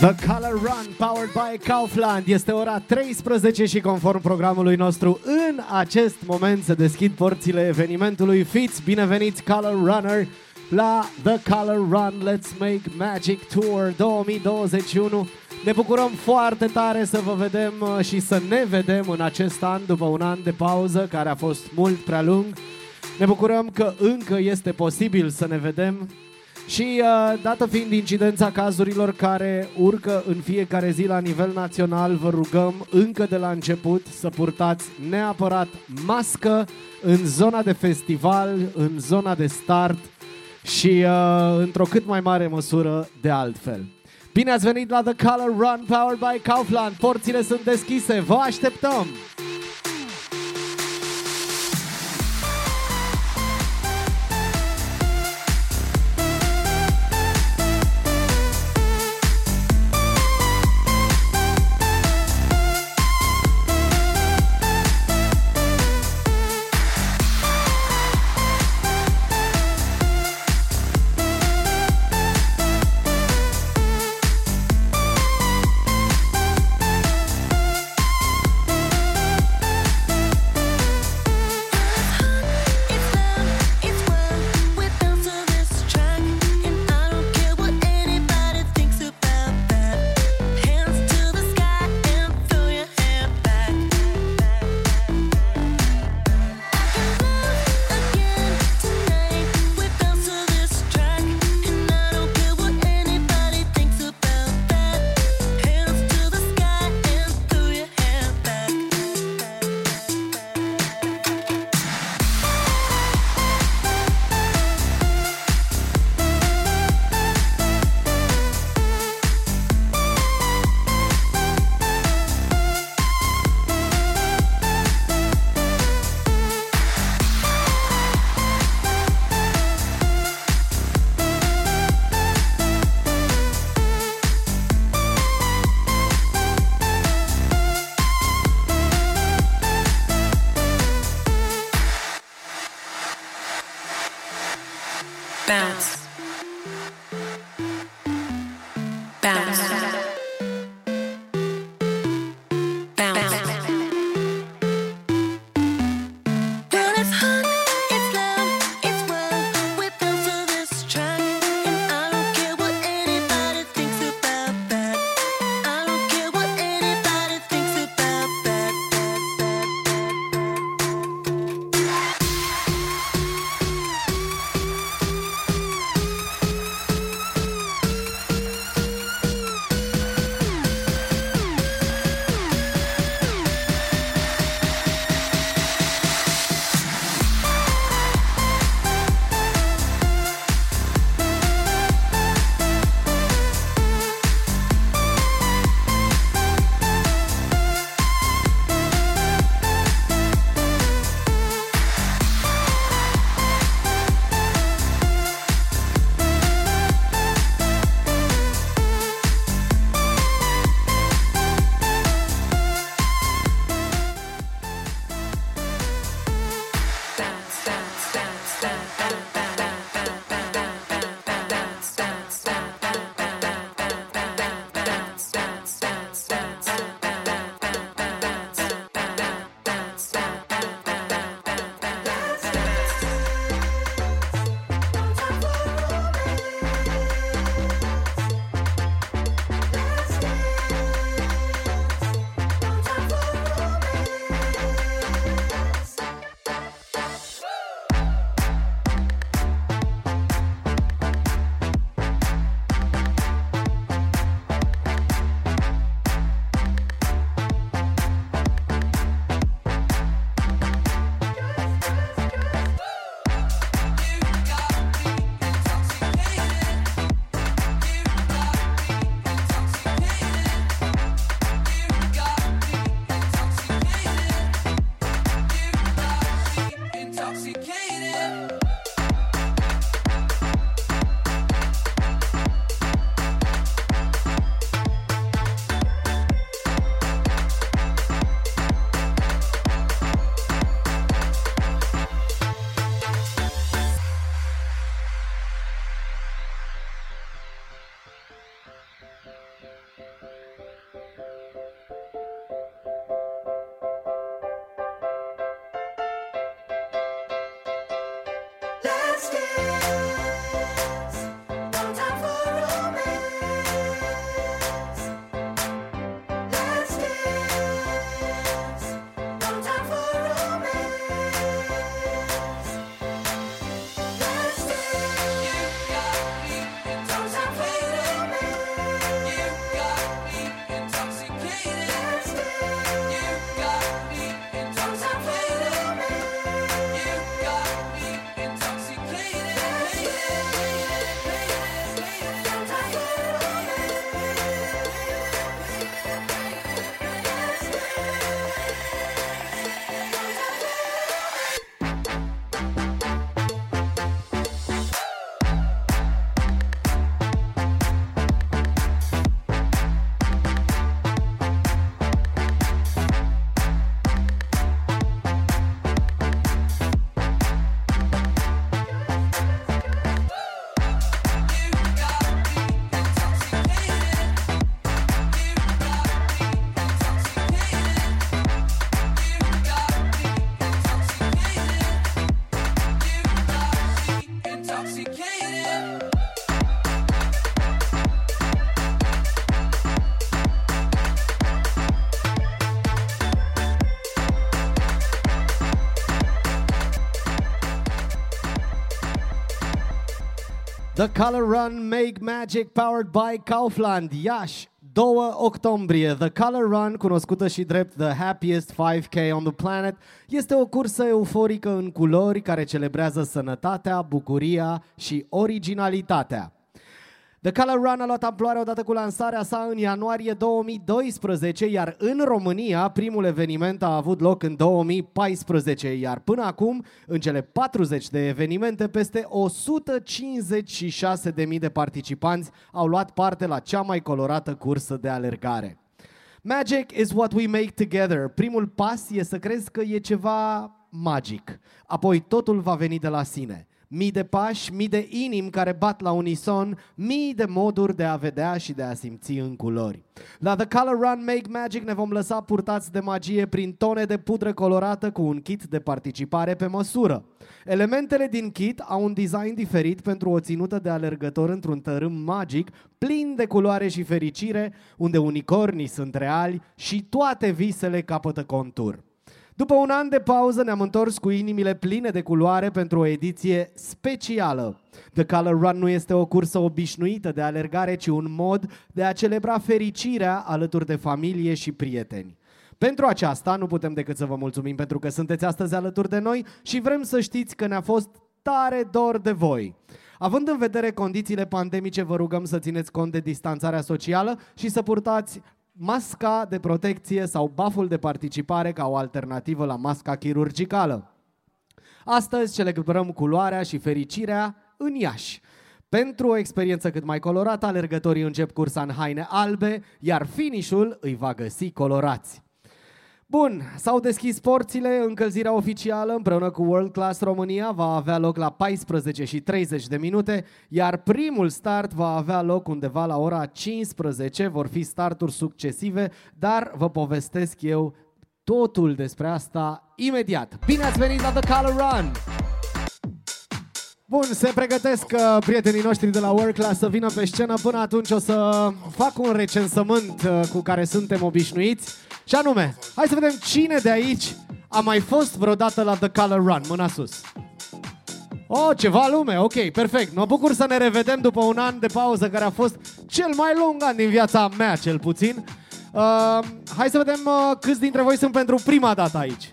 The Color Run, powered by Kaufland. Este ora 13 și conform programului nostru, în acest moment se deschid porțile evenimentului FITS. Bineveniți Color Runner la The Color Run Let's Make Magic Tour 2021. Ne bucurăm foarte tare să vă vedem uh, și să ne vedem în acest an, după un an de pauză care a fost mult prea lung. Ne bucurăm că încă este posibil să ne vedem și uh, dată fiind incidența cazurilor care urcă în fiecare zi la nivel național, vă rugăm încă de la început să purtați neapărat mască în zona de festival, în zona de start și uh, într-o cât mai mare măsură de altfel. Bine ați venit la The Color Run powered by Kaufland. Porțile sunt deschise. Vă așteptăm! The Color Run Make Magic powered by Kaufland, Iași, 2 octombrie. The Color Run, cunoscută și drept The Happiest 5K on the Planet, este o cursă euforică în culori care celebrează sănătatea, bucuria și originalitatea. The Color Run a luat amploare odată cu lansarea sa în ianuarie 2012, iar în România primul eveniment a avut loc în 2014, iar până acum, în cele 40 de evenimente, peste 156.000 de participanți au luat parte la cea mai colorată cursă de alergare. Magic is what we make together. Primul pas e să crezi că e ceva magic. Apoi totul va veni de la sine. Mii de pași, mii de inimi care bat la unison, mii de moduri de a vedea și de a simți în culori. La The Color Run Make Magic ne vom lăsa purtați de magie prin tone de pudră colorată cu un kit de participare pe măsură. Elementele din kit au un design diferit pentru o ținută de alergător într-un tărâm magic, plin de culoare și fericire, unde unicornii sunt reali și toate visele capătă contur. După un an de pauză ne-am întors cu inimile pline de culoare pentru o ediție specială. The Color Run nu este o cursă obișnuită de alergare, ci un mod de a celebra fericirea alături de familie și prieteni. Pentru aceasta nu putem decât să vă mulțumim pentru că sunteți astăzi alături de noi și vrem să știți că ne-a fost tare dor de voi. Având în vedere condițiile pandemice, vă rugăm să țineți cont de distanțarea socială și să purtați masca de protecție sau baful de participare ca o alternativă la masca chirurgicală. Astăzi celebrăm culoarea și fericirea în Iași. Pentru o experiență cât mai colorată, alergătorii încep cursa în haine albe, iar finishul îi va găsi colorați. Bun, s-au deschis porțile, încălzirea oficială împreună cu World Class România va avea loc la 14 și 30 de minute, iar primul start va avea loc undeva la ora 15, vor fi starturi succesive, dar vă povestesc eu totul despre asta imediat. Bine ați venit la The Color Run! Bun, se pregătesc uh, prietenii noștri de la World Class să vină pe scenă. Până atunci o să fac un recensământ uh, cu care suntem obișnuiți. Și anume, hai să vedem cine de aici a mai fost vreodată la The Color Run. Mâna sus. Oh, ceva lume, ok, perfect. Mă bucur să ne revedem după un an de pauză care a fost cel mai lung an din viața mea, cel puțin. Uh, hai să vedem uh, câți dintre voi sunt pentru prima dată aici.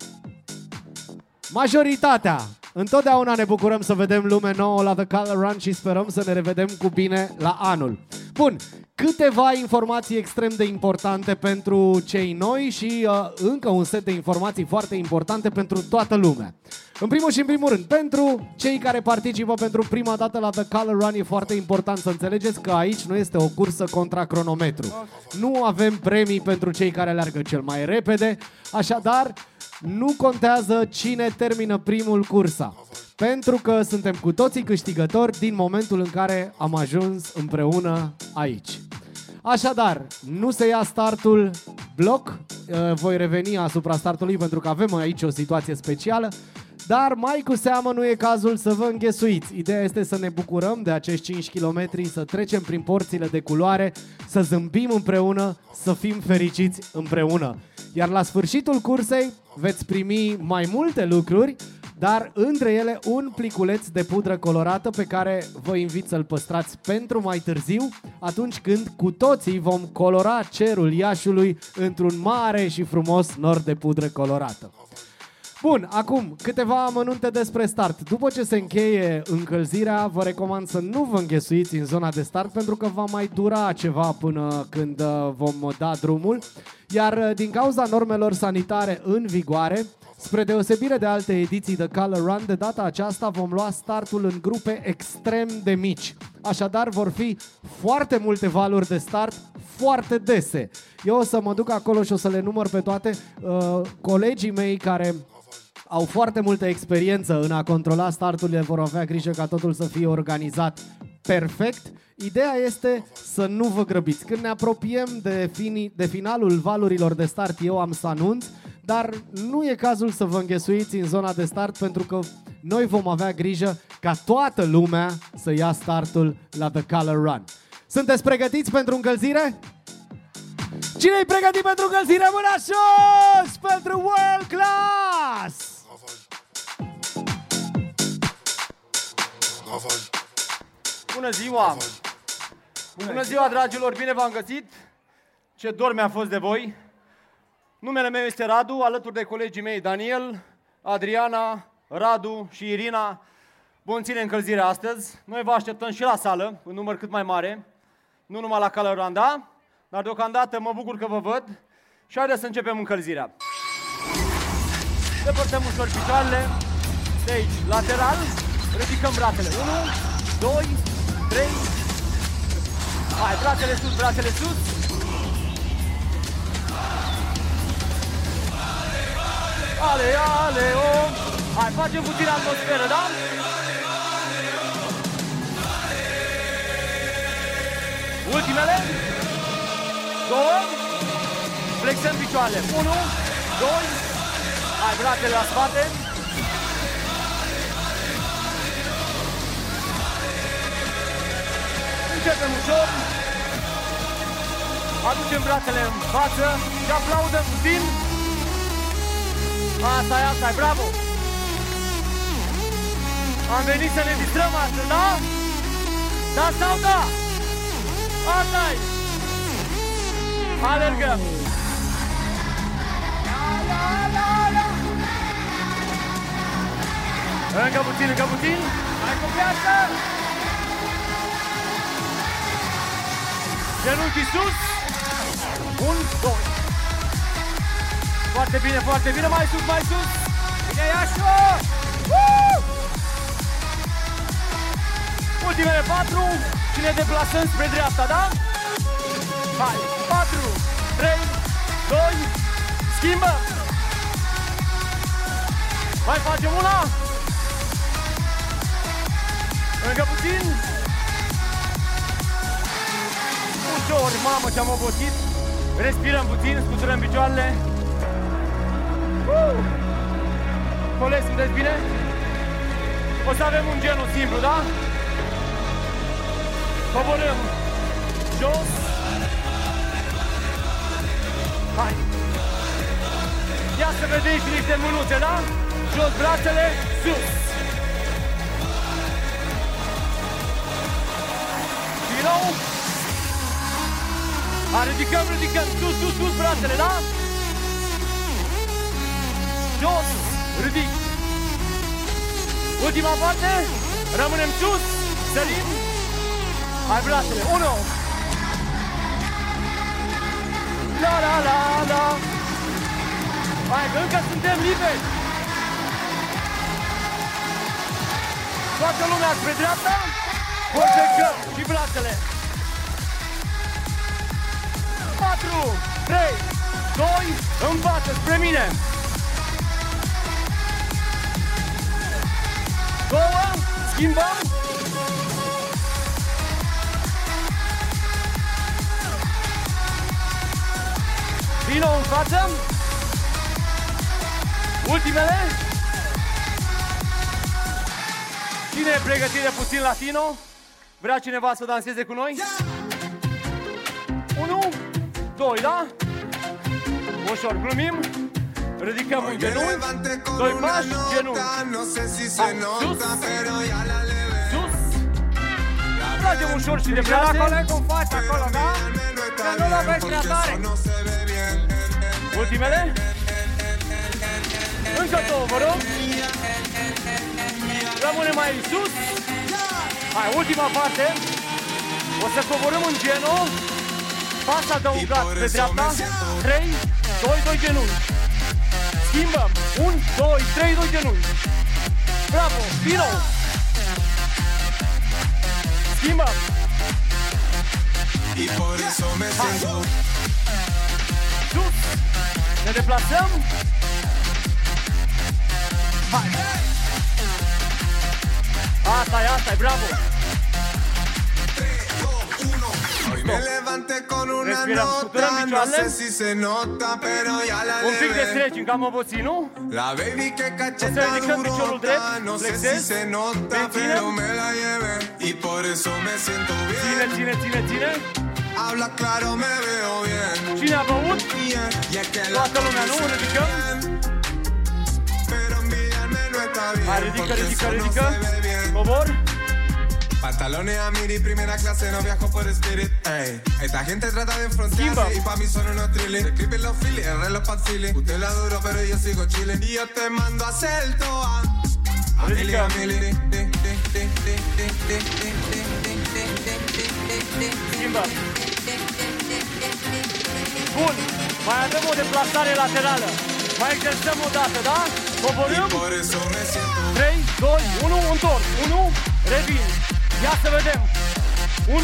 Majoritatea. Întotdeauna ne bucurăm să vedem lume nouă la The Color Run și sperăm să ne revedem cu bine la anul. Bun, câteva informații extrem de importante pentru cei noi și uh, încă un set de informații foarte importante pentru toată lumea. În primul și în primul rând, pentru cei care participă pentru prima dată la The Color Run e foarte important să înțelegeți că aici nu este o cursă contra cronometru. Nu avem premii pentru cei care alergă cel mai repede, așadar nu contează cine termină primul cursa. Pentru că suntem cu toții câștigători din momentul în care am ajuns împreună aici. Așadar, nu se ia startul bloc, uh, voi reveni asupra startului pentru că avem aici o situație specială, dar mai cu seamă nu e cazul să vă înghesuiți. Ideea este să ne bucurăm de acești 5 km, să trecem prin porțile de culoare, să zâmbim împreună, să fim fericiți împreună. Iar la sfârșitul cursei veți primi mai multe lucruri, dar între ele un pliculeț de pudră colorată pe care vă invit să-l păstrați pentru mai târziu, atunci când cu toții vom colora cerul Iașului într-un mare și frumos nor de pudră colorată. Bun, acum câteva amănunte despre start. După ce se încheie încălzirea, vă recomand să nu vă înghesuiți în zona de start pentru că va mai dura ceva până când uh, vom da drumul. Iar uh, din cauza normelor sanitare în vigoare, Spre deosebire de alte ediții de Color Run, de data aceasta vom lua startul în grupe extrem de mici. Așadar vor fi foarte multe valuri de start, foarte dese. Eu o să mă duc acolo și o să le număr pe toate. Uh, colegii mei care au foarte multă experiență în a controla starturile, vor avea grijă ca totul să fie organizat perfect. Ideea este să nu vă grăbiți. Când ne apropiem de, fini, de finalul valurilor de start, eu am să anunț, dar nu e cazul să vă înghesuiți în zona de start pentru că noi vom avea grijă ca toată lumea să ia startul la The Color Run. Sunteți pregătiți pentru încălzire? Cine e pregătit pentru încălzire? Mâna sus! Pentru World Class! Bună ziua! Bună ziua, dragilor! Bine v-am găsit! Ce dor mi-a fost de voi! Numele meu este Radu, alături de colegii mei Daniel, Adriana, Radu și Irina. Bun ține încălzirea astăzi. Noi vă așteptăm și la sală, în număr cât mai mare, nu numai la Calăranda, dar deocamdată mă bucur că vă văd și haideți să începem încălzirea. Depărtăm ușor picioarele, de aici, lateral, ridicăm brațele. 1, 2, 3, hai, brațele sus, brațele sus. Ale, ale, o! Hai, facem puțin atmosferă, da? Ultimele. Două. Flexăm picioarele. Unu, doi. Hai, brațele la spate. Începem ușor. Aducem brațele în față și aplaudăm puțin. Asta e, asta e, bravo! Am venit să ne distrăm astăzi, da? Da sau da? asta e! Alergăm! La, la, la, încă puțin, încă puțin! Hai cu viață! Genunchii sus! Un, doi! Foarte bine, foarte bine, mai sus, mai sus! Bine, Iașu! Uh! Ultimele patru și ne deplasăm spre dreapta, da? Hai, patru, trei, doi, schimbă! Mai facem una! Încă puțin! Ușor, mamă ce-am obosit! Respirăm puțin, scuturăm picioarele. Uh! Colegi, sunteți bine? O să avem un genul simplu, da? Coborâm jos. Hai! Ia să vedem și niște mânuțe, da? Jos brațele, sus! Din nou! Hai, ridicăm, ridicăm, sus, sus, sus brațele, da? Jos, ridic! Ultima parte, rămânem sus, sărim, Hai brațele, unu! La la la la! Hai, încă suntem liberi! Toată lumea spre dreapta, perfectăm și brațele! 4, 3, 2, în față, spre mine! Două, schimbăm, Vino în față. Ultimele. Cine e pregătire puțin latino? Vrea cineva să danseze cu noi? Unu, doi, da? Ușor, glumim. Ridicăm un genunchi, doi pași, genunchi. Hai, sus, sus. Tragem ușor și de brațe. La colegul în față acolo, da? Să nu lovești prea tare. Ultimele? Încă două, vă rog. Rămânem mai sus. Hai, ultima parte. O să coborâm în genul. Pas adăugat pe dreapta. 3, 2, 2 genunchi. Schimbăm. 1, 2, 3, 2 genunchi. Bravo, vino. Schimbăm. Y por eso me siento Sus. Ne deplasăm. Hai. Asta e, asta e, bravo. Me levanté con una scuturăm nota, no sé si se nota, pero ya la Un pic de stretching, cam obosit, nu? La baby que O să cacheta ridicăm piciorul durota, drept, no sé si flexez, se nota, pero me la llevé. Y por eso me siento Ține, bien. ține, ține, ține. Habla claro, me veo bien. Cine a băut? Yeah. Y es que la Toată lumea, nu? Ridicăm. Pero envidiarme no está bien. Hai, ridică, ridică, ridică. se ve bien. Cobor. Pantalones a miri, primera clase, no viajo por Spirit. Ey, esta gente trata de Kimba. enfrentarse y pa' mí son unos trillis. Escriben los filis, el reloj pa'. Usted la duro, pero yo sigo chilling. Y yo te mando a hacer toa. A mili, a mili. Schimbă. Bun. Mai avem o deplasare laterală. Mai exersăm o dată, da? Coborâm. por eso me siento 3, 2, 1, întorc. 1, revin. Ia să vedem. 1,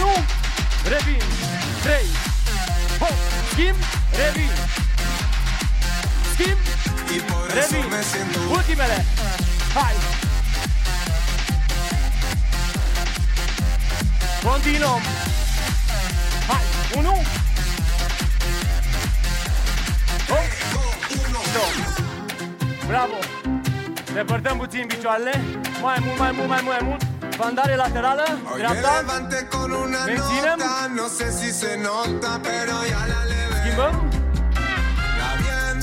revin. 3, hop, schimb, revin. Schimb, Y por eso revin. me siento Ultimele. Hai. Continuăm. Hai, 1. Hop. Două. Bravo. Depărtăm puțin picioarele. Mai mult, mai mult, mai mult, mai mult. Bandare laterală, Hoy me dreapta. levanté con una Benzinem. nota, no sé si se nota, pero ya la levé. Schimbăm. Ya bien,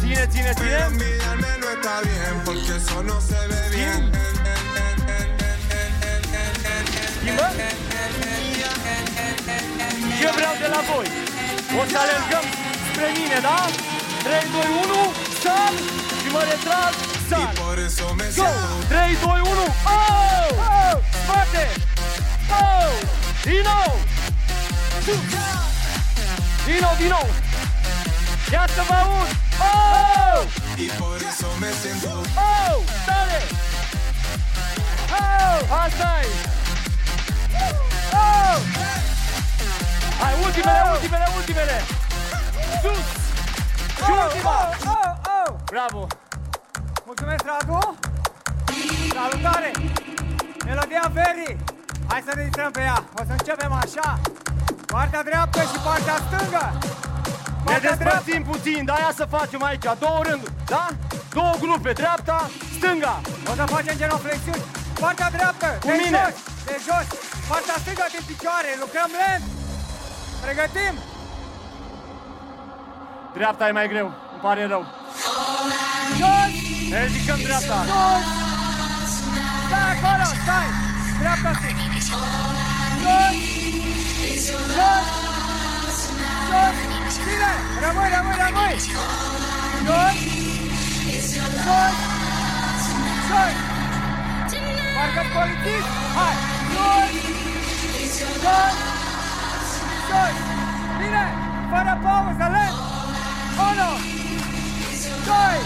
Ține, ține, pero ține. envidiarme no está bien, porque eso no se ve bien. Schimbăm. Ce vreau de la voi? O să alergăm spre mine, da? 3, 2, 1, sar și mă retrag, Y sar. por eso me Go! siento 3, 2, 1, oh! oh! Spate! Oh! Din nou! Din nou, din nou! Ia să vă aud! Oh! Y por eso me siento Oh! Tare! Oh! asta e! Oh! Hai, ultimele, ultimele, ultimele! Sus! Și ultima! Oh, oh! Bravo! Mulțumesc, Radu! Salutare! Melodia Ferry! Hai să ne distrăm pe ea. O să începem așa. Partea dreaptă și partea stângă. Ne Partea dreaptă. despărțim puțin, da? Ia să facem aici, două rânduri, da? Două grupe, dreapta, stânga. O să facem genoflexiuni. Partea dreaptă, Cu de mine. jos, de jos. Partea stângă din picioare. Lucrăm lent. Pregătim. Dreapta e mai greu, îmi pare rău. Jos, Ne ridicăm dreapta. sus. Stai acolo, stai. Dreapta sus. Jos. Jos. Jos. Bine, rămâi, rămâi, rămâi. Jos. Jos. Jos. Parcă polițist. Hai. Jos. Jos. Jos. Bine, fără pauză, lent. Unu. Doi.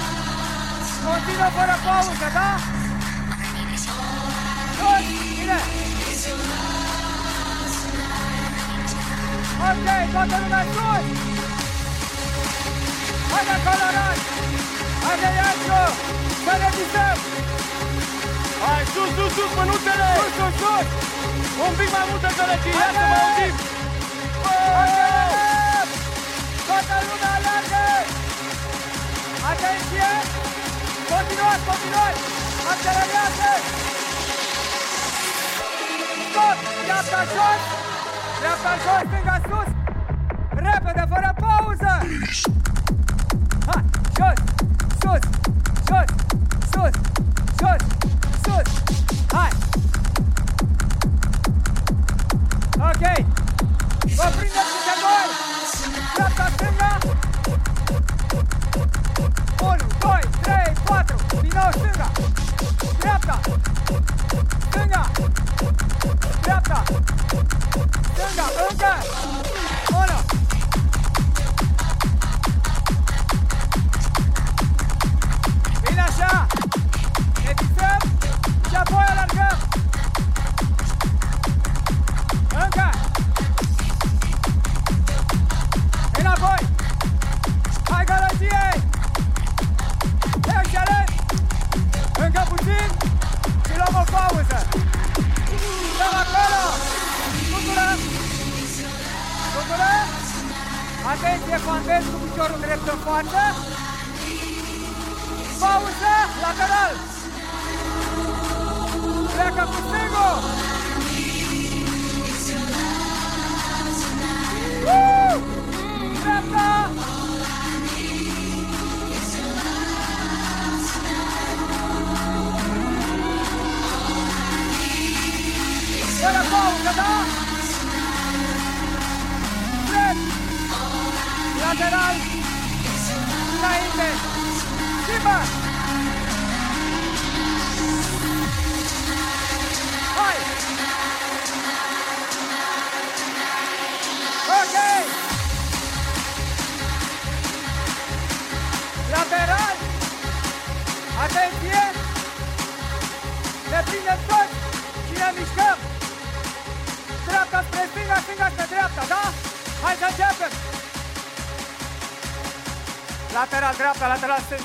Continuă fără pauză, da? Jos. Bine. Ok, toată lumea sus! Haide acolo, Ran! Haide, Iancu! Să ne visăm! Hai, sus, sus, sus, mânuțele! Sus, sus, sus! Un pic mai multă gălăgie, ia să mă auzim! Alergăm! Toată lumea alergă! Atenție! Continuați, continuați! Accelerează! Stop! Dreapta jos! Dreapta jos, stânga sus! Repede, fără pauză! Hai, jos! Sus! Jos!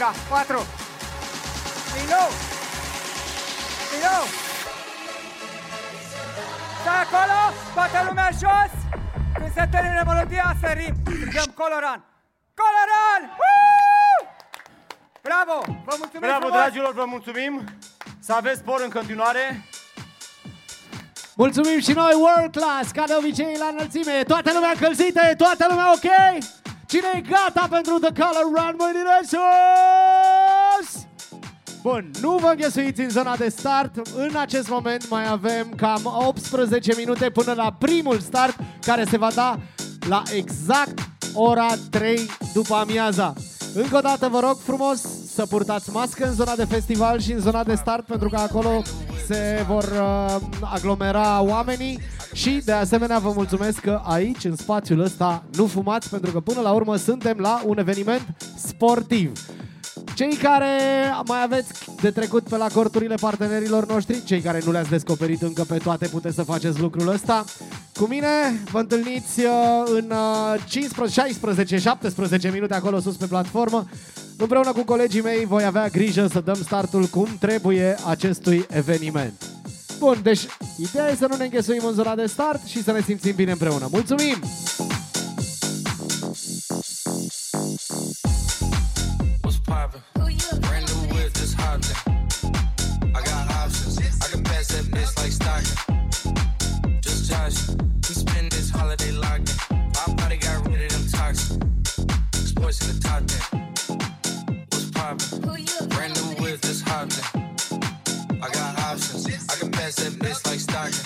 Lateral stânga, 4 Din nou! Din nou! Stai acolo, toată lumea jos! Când se termine melodia, sărim! Strigăm Coloran! Coloran! Woo! Bravo! Vă mulțumim Bravo, frumos! dragilor, vă mulțumim! Să aveți spor în continuare! Mulțumim și noi, World Class, ca de obicei la înălțime. Toată lumea încălzită, e toată lumea ok? Cine e gata pentru The Color Run, mâinile sus! Bun, nu vă înghesuiți în zona de start. În acest moment mai avem cam 18 minute până la primul start, care se va da la exact ora 3 după amiaza. Încă o dată vă rog frumos să purtați mască în zona de festival și în zona de start, pentru că acolo se vor uh, aglomera oamenii și de asemenea vă mulțumesc că aici, în spațiul ăsta, nu fumați, pentru că până la urmă suntem la un eveniment sportiv. Cei care mai aveți de trecut pe la corturile partenerilor noștri, cei care nu le-ați descoperit încă pe toate, puteți să faceți lucrul ăsta. Cu mine vă întâlniți uh, în uh, 15, 16, 17 minute acolo sus pe platformă. Împreună cu colegii mei voi avea grijă să dăm startul cum trebuie acestui eveniment. Bun, deci ideea e să nu ne înghesuim în zona de start și să ne simțim bine împreună. Mulțumim! Poppin'? Brand new whip, just hopped. I got options. I can pass that bitch like Stockton. Just Josh. We spend this holiday locked in. My body got rid of them toxins. Sports in the top ten. What's poppin'? Brand new whip, just hopped. I got options. I can pass that bitch like Stockton.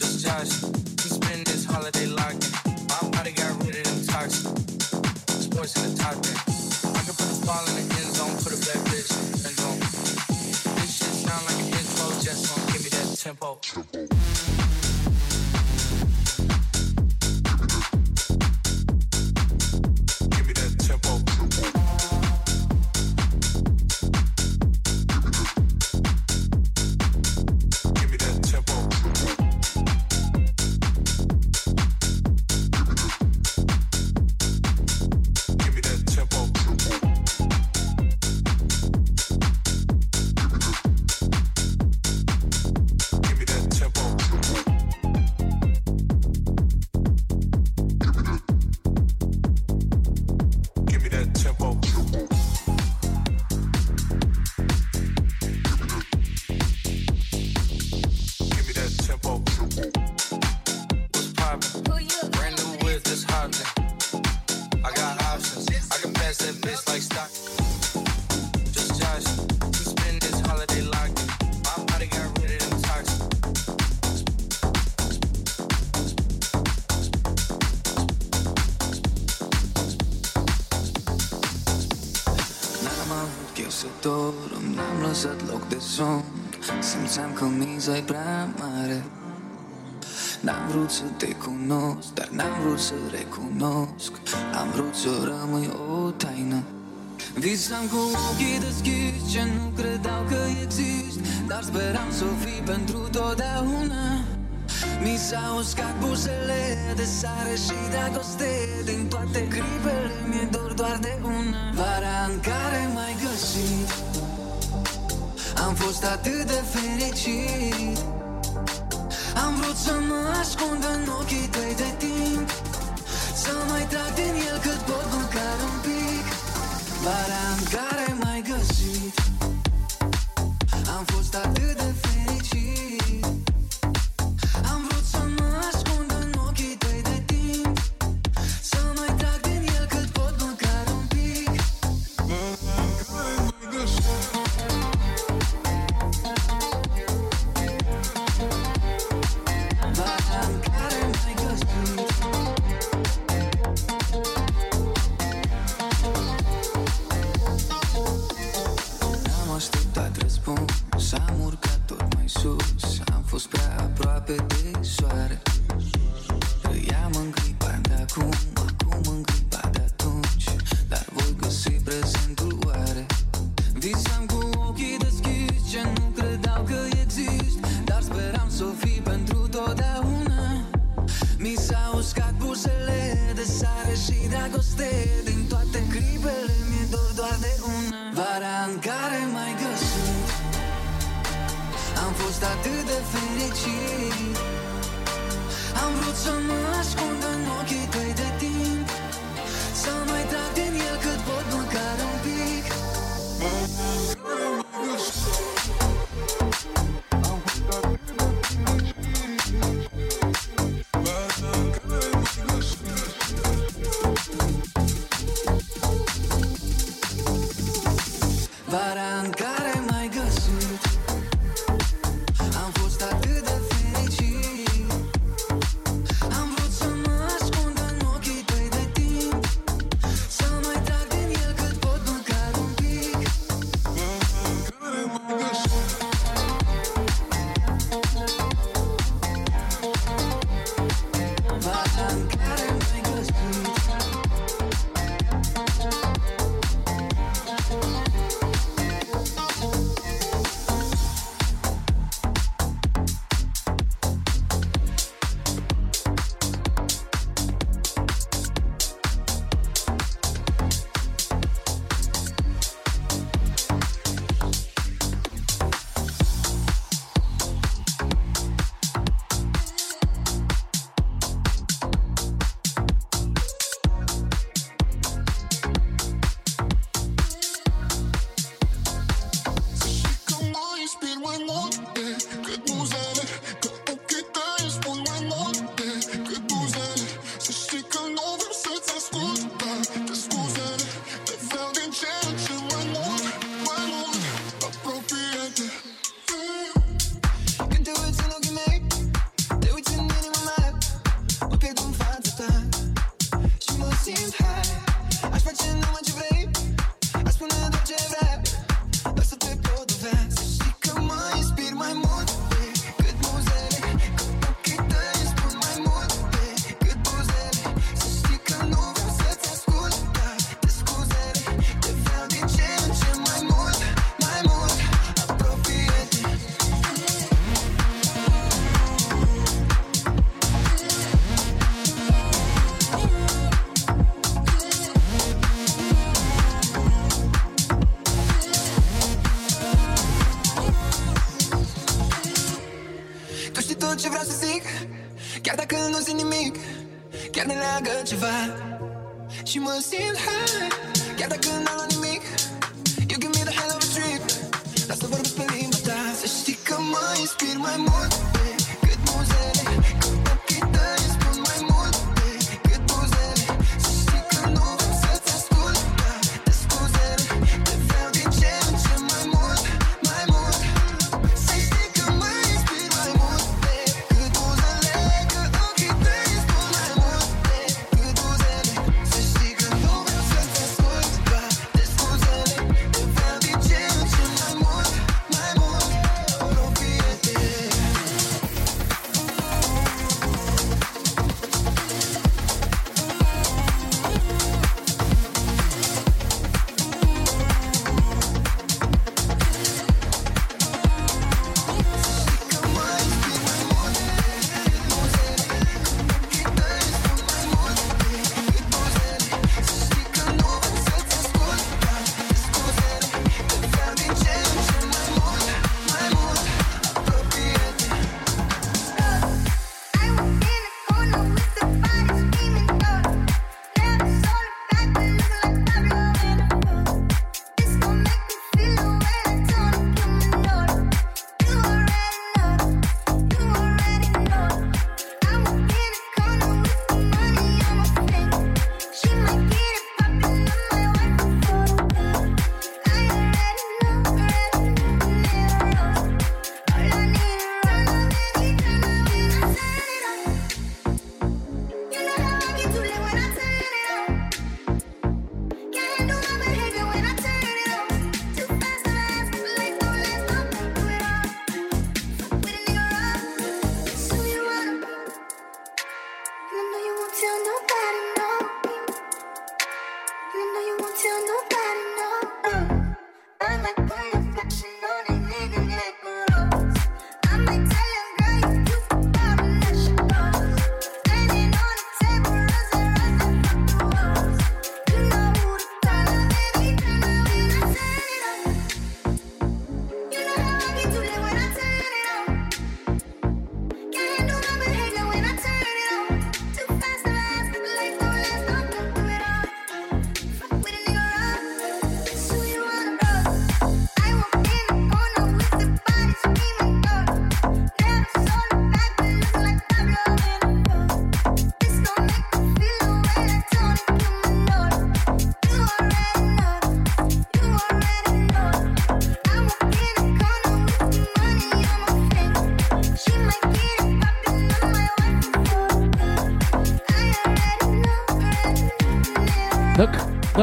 Just Josh. We spend this holiday locked in. My body got rid of them toxins. Sports in the top ten. Ball in the end zone, put a bad bitch end zone. This shit sound like an intro, just give me that tempo. Give Simțeam că miza e prea mare. N-am vrut să te cunosc, dar n-am vrut să recunosc. Am vrut să rămâi o taină. Visam cu ochii deschiși ce nu credeau că exist Dar speram să fii pentru totdeauna. Mi s-au uscat buzele de sare și dragoste Din toate clipele mi-e dor doar de una. Vara în care m-ai găsit Am fost atât de fericit. Am vrut să mă ascund în ochii tăi de timp. Să mai trag din el cât pot măcar un pic. Vara în care m-ai găsit. Am fost atât de fericit Chiar dacă nu zic nimic Chiar ne leagă ceva. Și mă simt high Chiar dacă n-am luat nimic. You give me the hell of a trip Lasă vorbesc pe limba ta Să știi că mă inspir mai mult.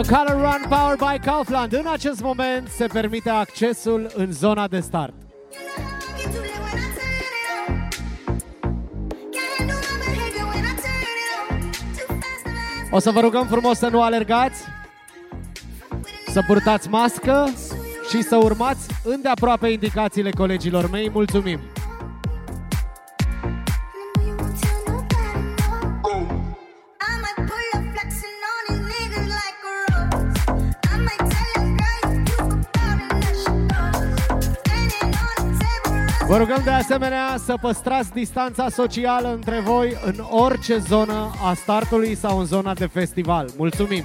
Color Run Power by Kaufland. În acest moment se permite accesul în zona de start. O să vă rugăm frumos să nu alergați, să purtați mască și să urmați îndeaproape indicațiile colegilor mei. Mulțumim! Vă rugăm de asemenea să păstrați distanța socială între voi în orice zonă a startului sau în zona de festival. Mulțumim!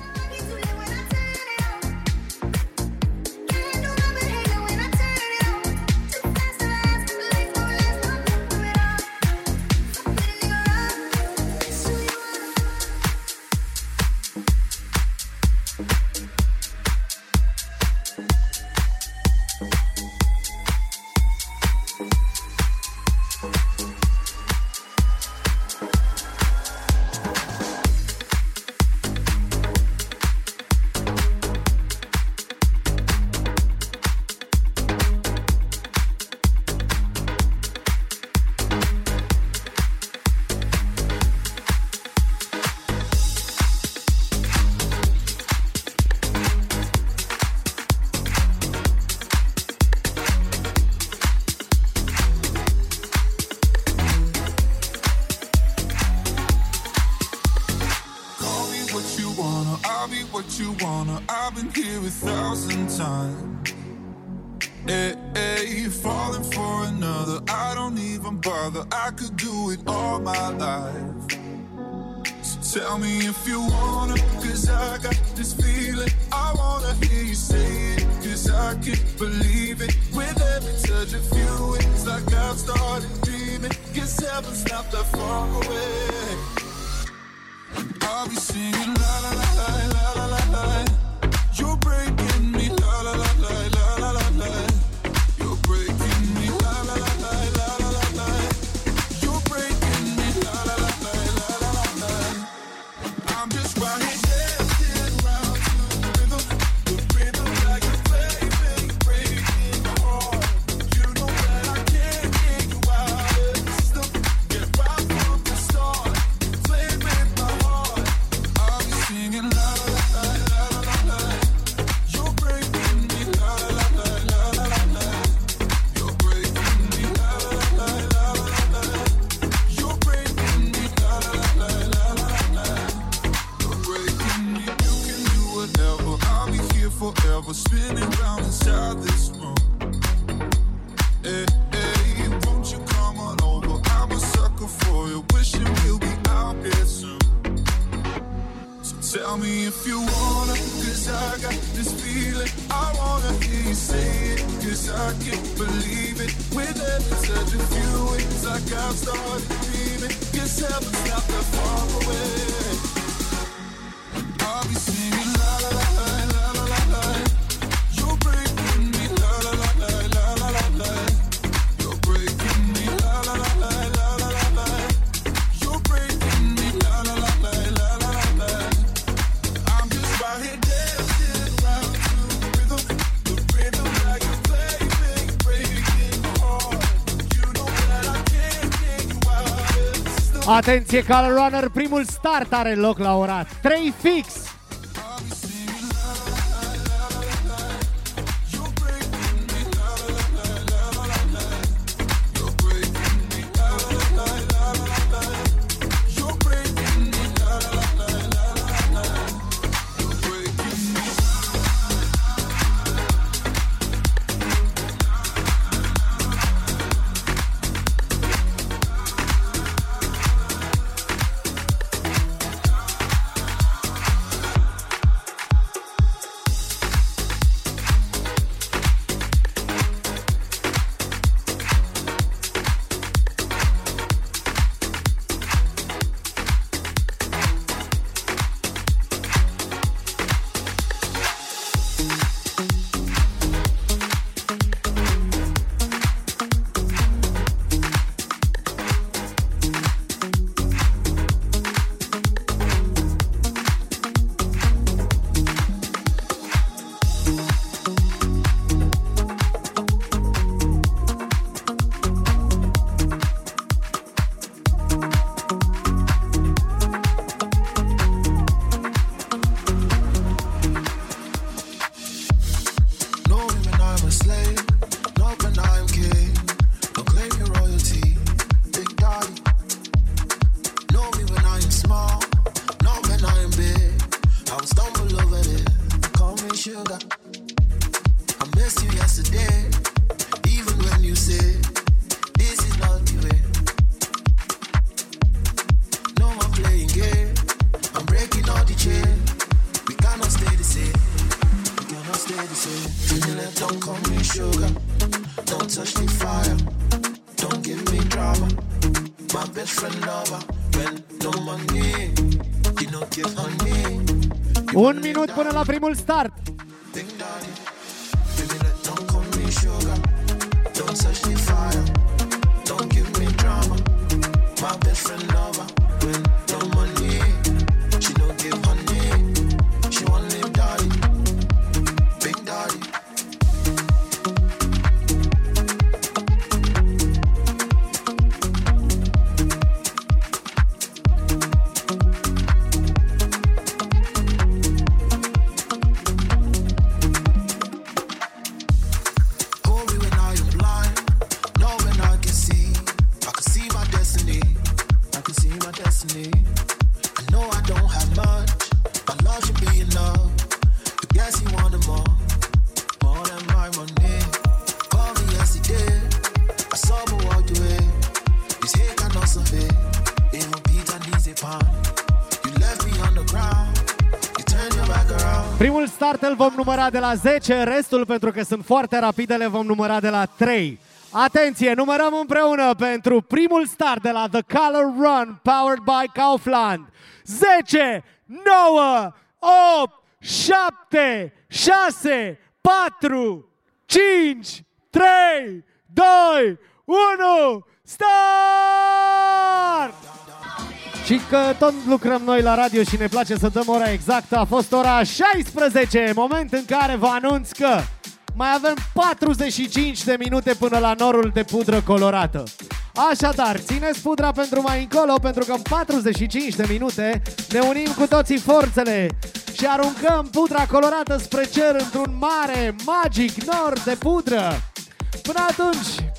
Atenție, Cal Runner, primul start are loc la ora 3 fix. Primul start. Îl vom număra de la 10, restul, pentru că sunt foarte rapide, le vom număra de la 3. Atenție, numărăm împreună pentru primul start de la The Color Run, powered by Kaufland. 10, 9, 8, 7, 6, 4, 5, 3, 2, 1, start! Și că tot lucrăm noi la radio și ne place să dăm ora exactă, a fost ora 16, moment în care vă anunț că mai avem 45 de minute până la norul de pudră colorată. Așadar, țineți pudra pentru mai încolo, pentru că în 45 de minute ne unim cu toții forțele și aruncăm pudra colorată spre cer într-un mare, magic nor de pudră. Până atunci,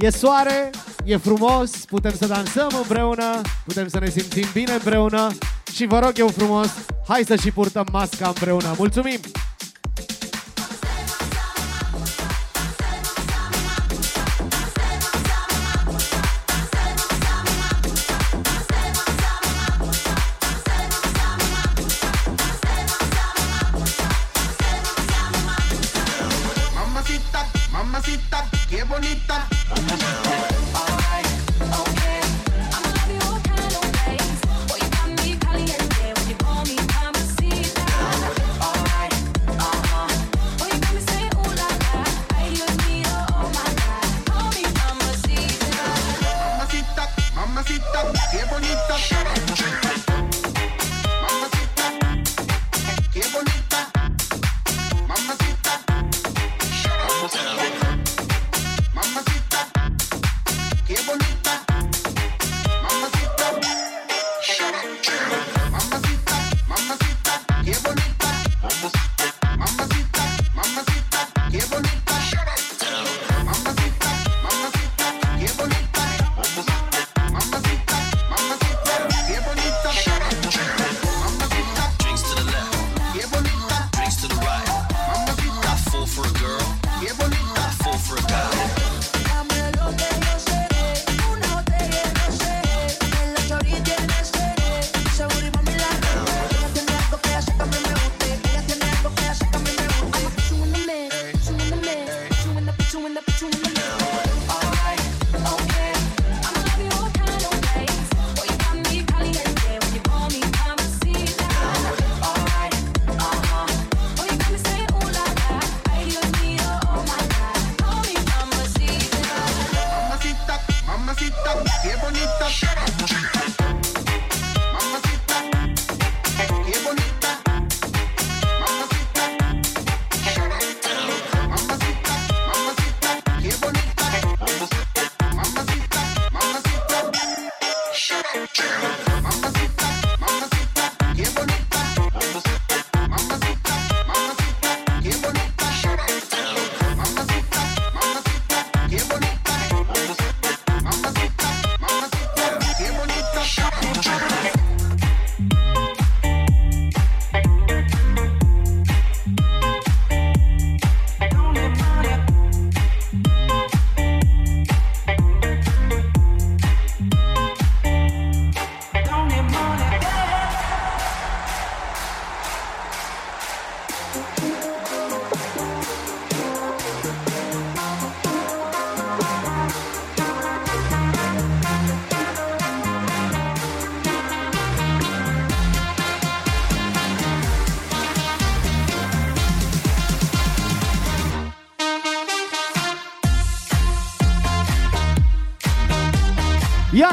E soare, e frumos, putem să dansăm împreună, putem să ne simțim bine împreună și vă rog eu frumos, hai să și purtăm masca împreună. Mulțumim!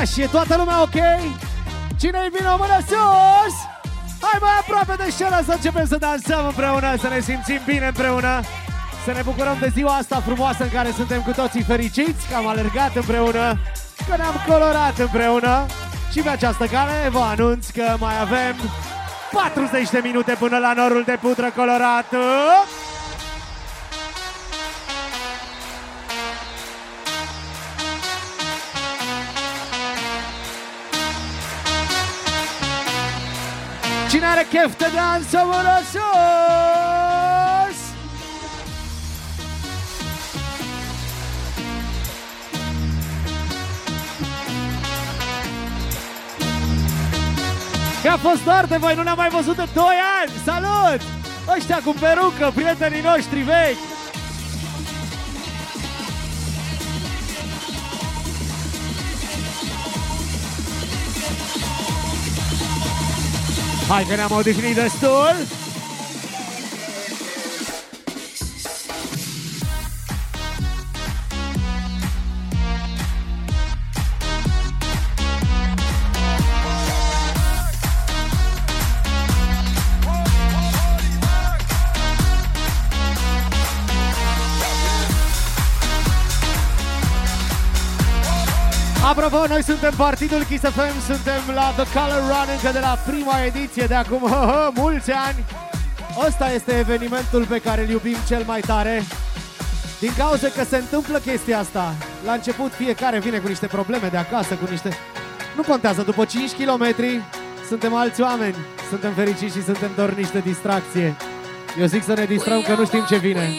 Iași, e toată lumea ok? Cine-i vine o mână sus? Hai mai aproape de scenă să începem să dansăm împreună, să ne simțim bine împreună Să ne bucurăm de ziua asta frumoasă în care suntem cu toții fericiți Că am alergat împreună, că ne-am colorat împreună Și pe această cale vă anunț că mai avem 40 de minute până la norul de pudră colorată Cine are chef de dans, să mână sus! Că a fost doar de voi, nu ne-am mai văzut de 2 ani! Salut! Ăștia cu perucă, prietenii noștri vechi! Hai că ne-am odihnit destul! Apropo, noi suntem Partidul Kiss FM, suntem la The Color Run încă de la prima ediție de acum hă, hă, mulți ani. Ăsta este evenimentul pe care îl iubim cel mai tare. Din cauza că se întâmplă chestia asta. La început fiecare vine cu niște probleme de acasă, cu niște... Nu contează, după 5 km suntem alți oameni. Suntem fericiți și suntem doar niște distracție. Eu zic să ne distrăm că nu știm ce vine.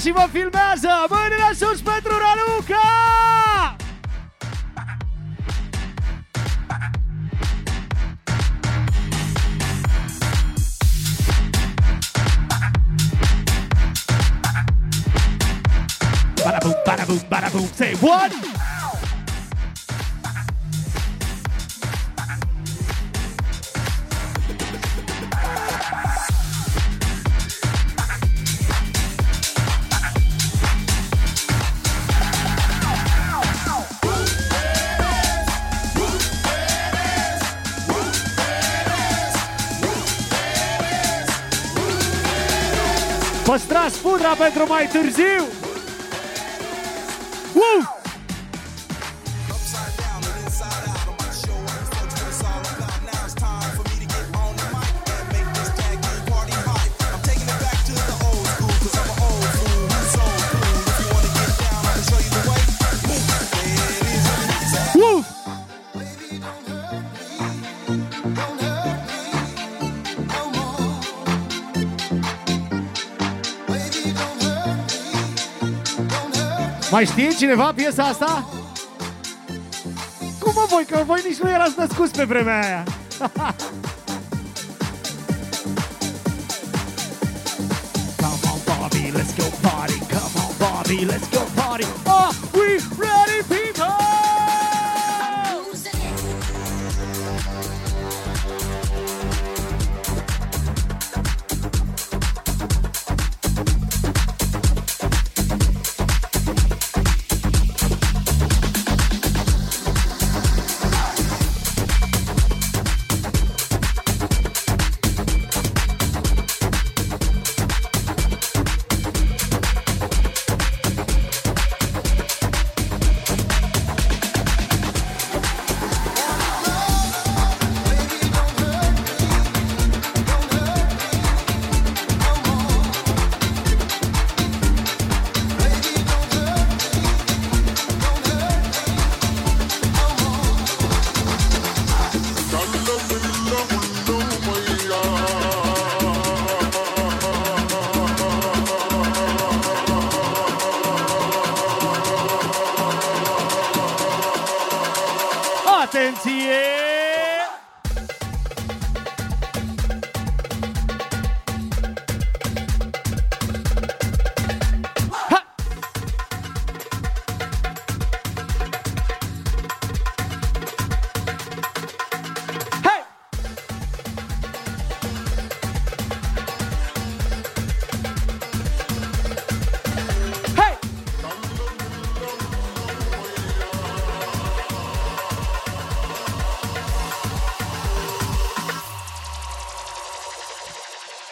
Hiroshima Film pentru mai târziu! Mai știe cineva piesa asta? Cum mă voi, că voi nici nu erați născuți pe vremea aia. Come on, Bobby, let's go party. Come on, Bobby, let's go party. Are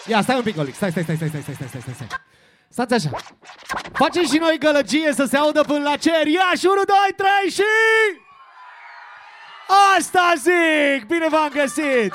Ia, stai un pic, Olic. Stai, stai, stai, stai, stai, stai, stai, stai, stați. Stați așa. Facem și noi gălăgie să se audă până la cer. Ia, și 1, 2, 3 și... Asta zic! Bine v-am găsit!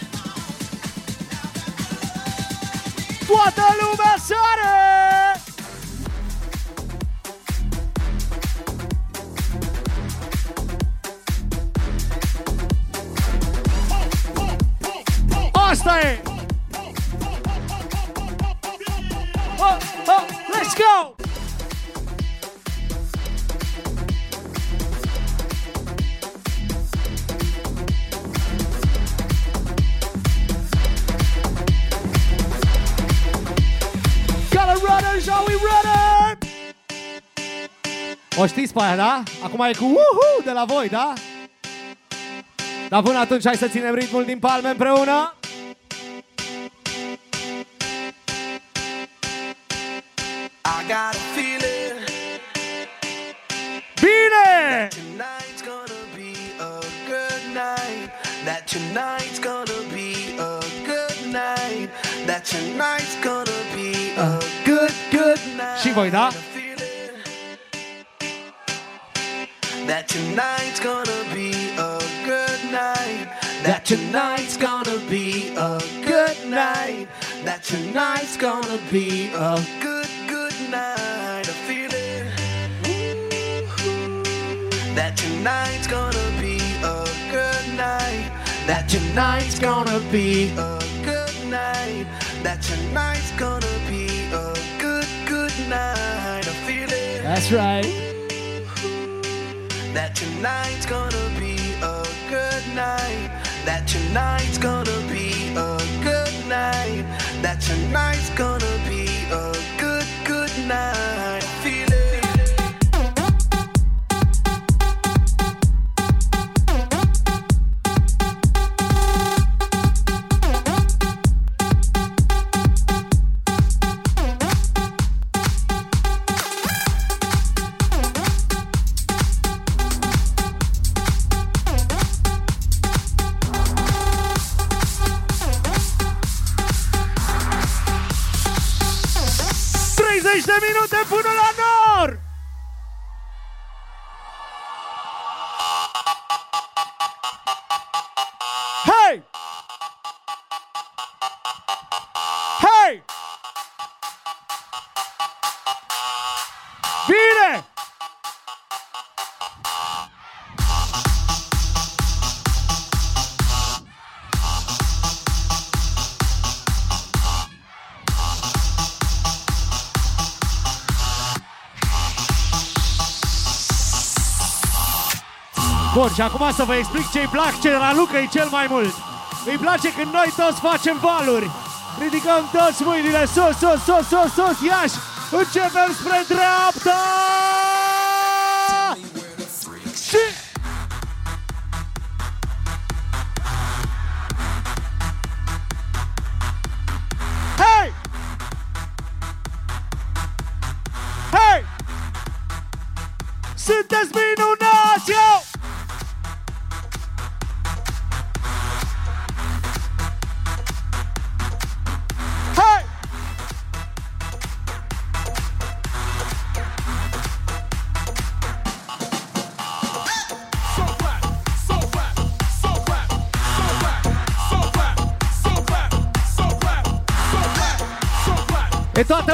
Bota aniversário! știți pe aia, da? Acum e cu uhu de la voi, da? Dar până atunci hai să ținem ritmul din palme împreună. be a good night. That tonight's gonna be a good, good night. I feel it. That's right. That tonight's gonna be a good night. That tonight's gonna be a good night. That tonight. Bun, și acum să vă explic ce-i plac ce Raluca-i cel mai mult. Îi place când noi toți facem valuri. Ridicăm toți mâinile sus, sus, sus, sus, sus, iași! Începem spre dreapta!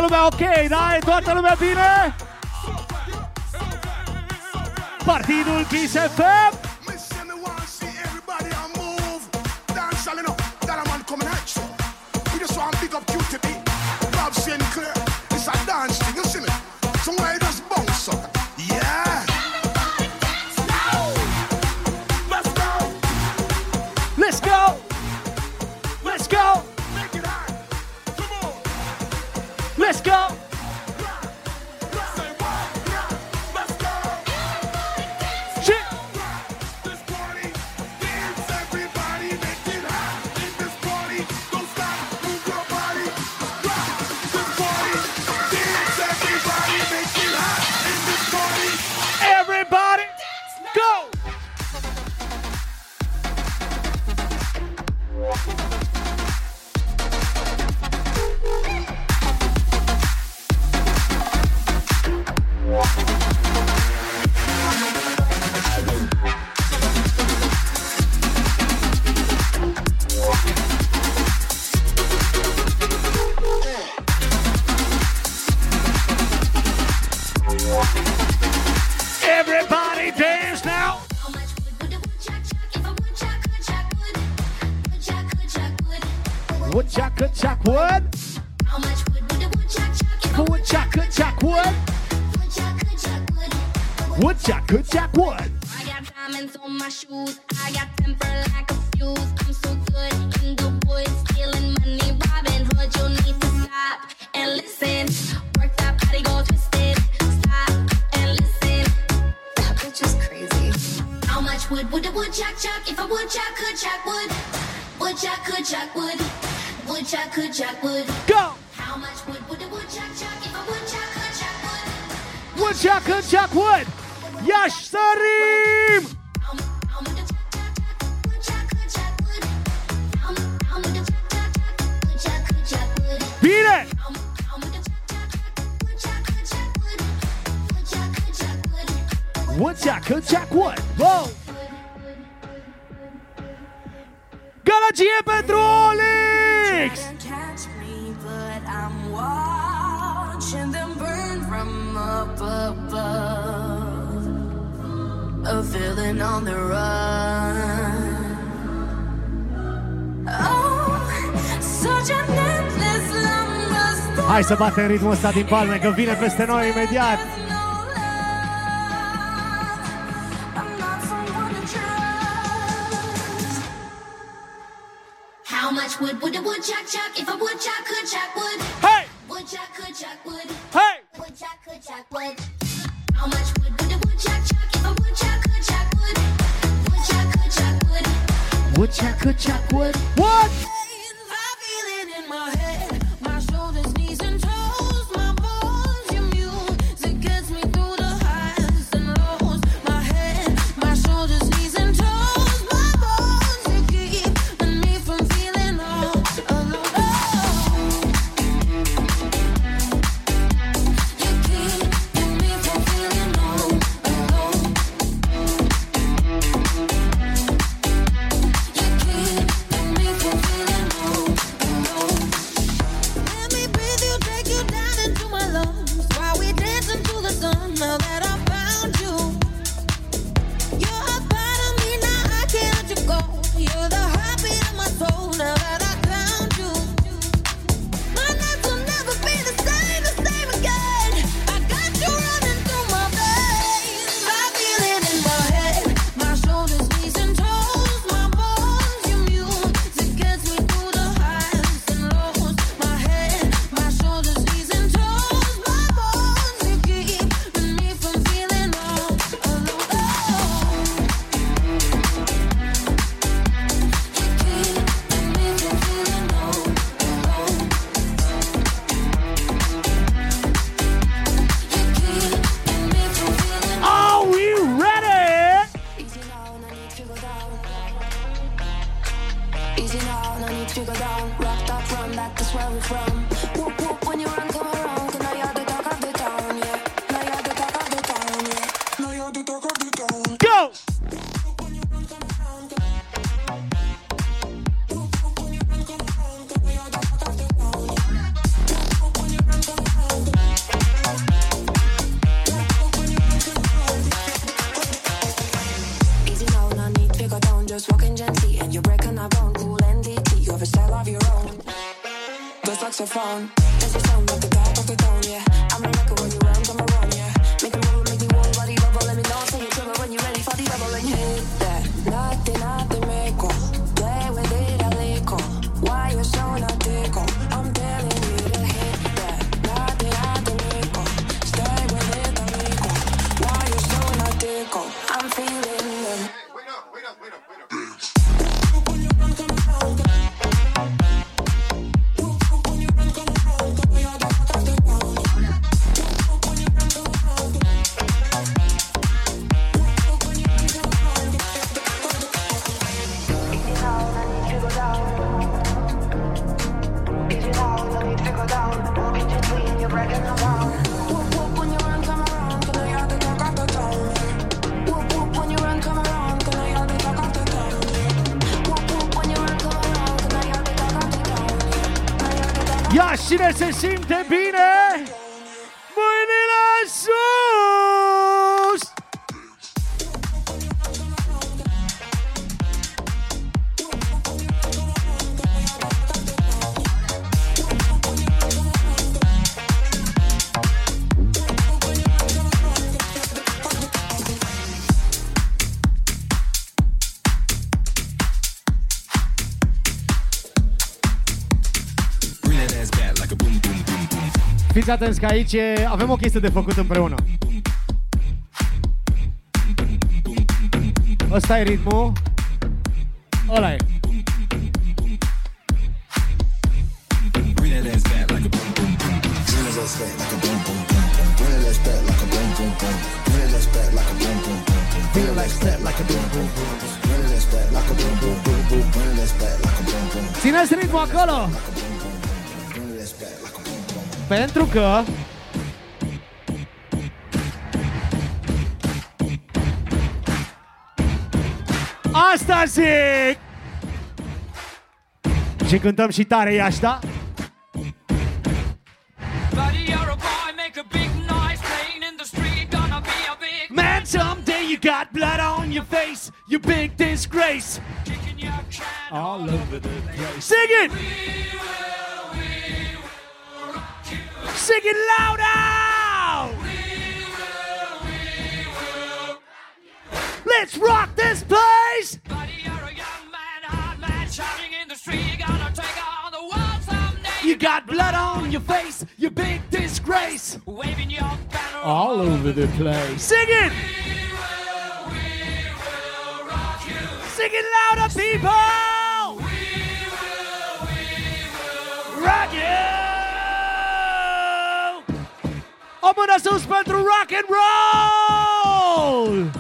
lumea ok, da? E toată lumea bine? Partidul Kiss FM! bate ritmul ăsta din palme, că vine peste noi imediat. How much wood would a woodchuck chuck if a woodchuck could chuck wood? Hey! Woodchuck could chuck wood. Hey! Woodchuck could chuck wood. How much wood would a woodchuck chuck if a woodchuck could chuck wood? Woodchuck could chuck wood. Woodchuck could chuck wood. What? Fiți atenți că aici e- avem o chestie de făcut împreună. Ăsta e ritmul. Ăla e. Țineți ritmul acolo! Pentru că Asta zic! Și cântăm și tare Iași, da? Buddy, you're a boy, make a big noise, playing in the street, gonna be a big Man, someday you got blood on your face, you big disgrace. kicking your can All over the place. Sing it! Sing it louder! Let's rock this place! Buddy, you're a young man, hard man, shouting in the street, gonna take on the world someday. You got blood on your face, you big disgrace. Waving your banner All over the place. Sing it! Sing it louder, people! Rock you! O mână sus pentru rock and roll!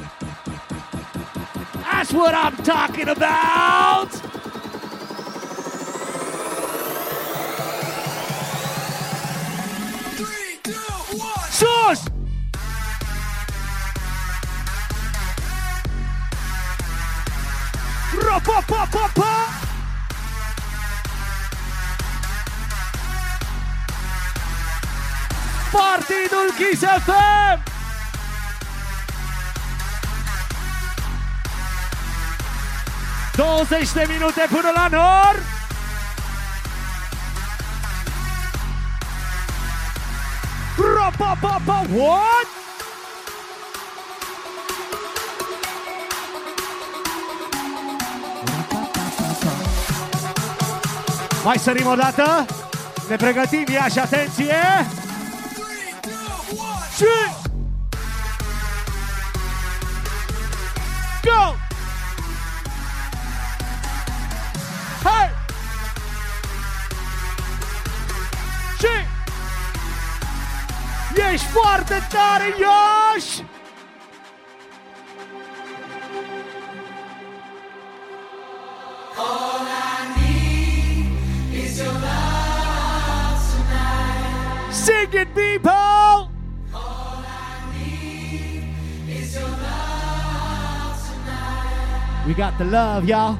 That's what I'm talking about! Sus! Ro-pa-pa-pa-pa! Partidul Kiss FM! Douăzeci de minute până la nord! Ro-pa-pa-pa! What? Mai sărim o dată? Ne pregătim, ia și atenție! Trick. Go. Hey. Trick. Ești foarte tare, Ioși! Sing it, people! We got the love, y'all.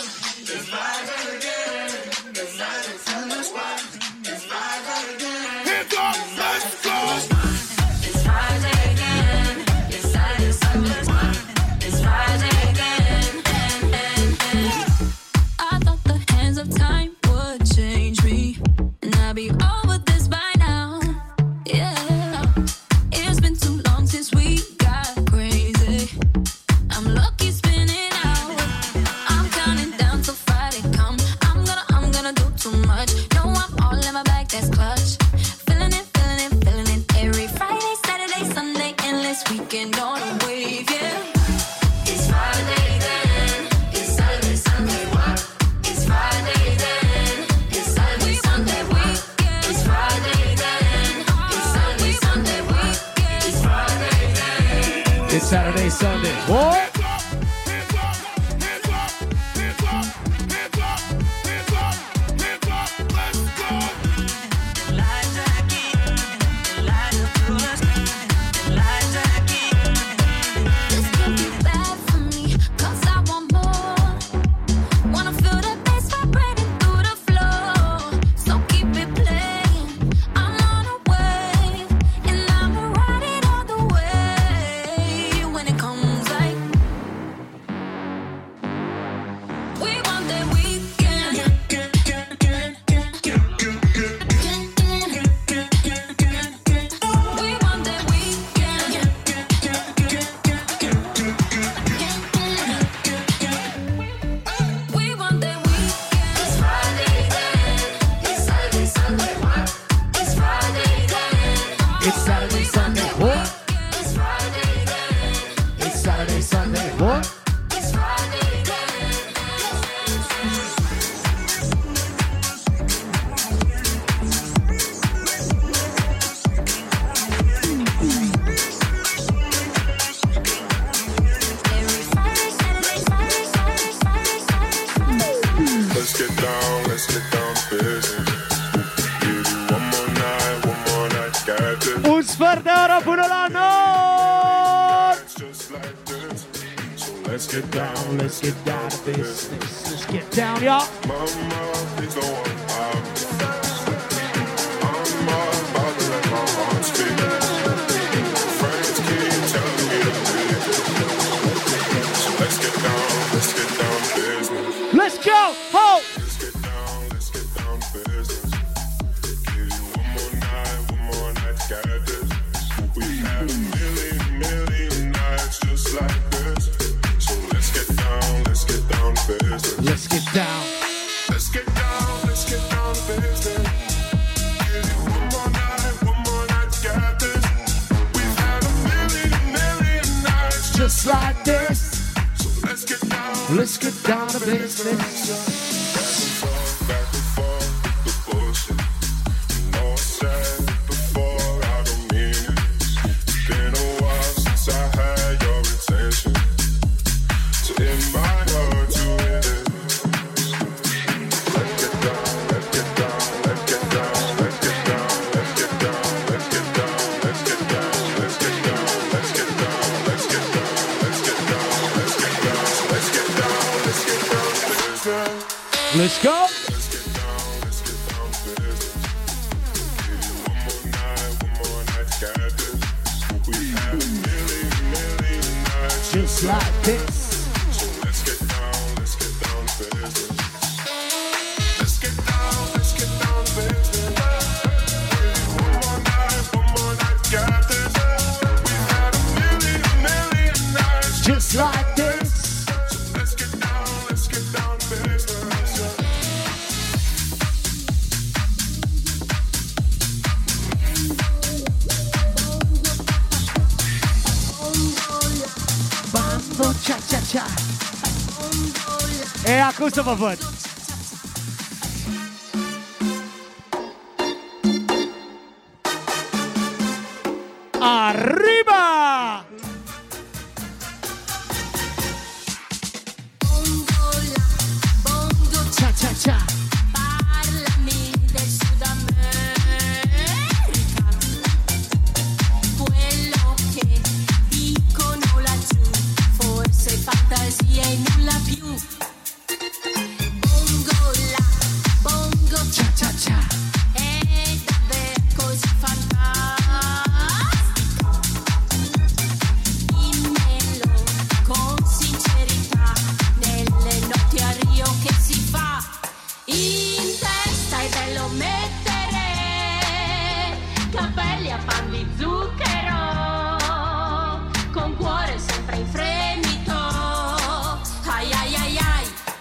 get down to business. Let's get down, y'all. Pavante.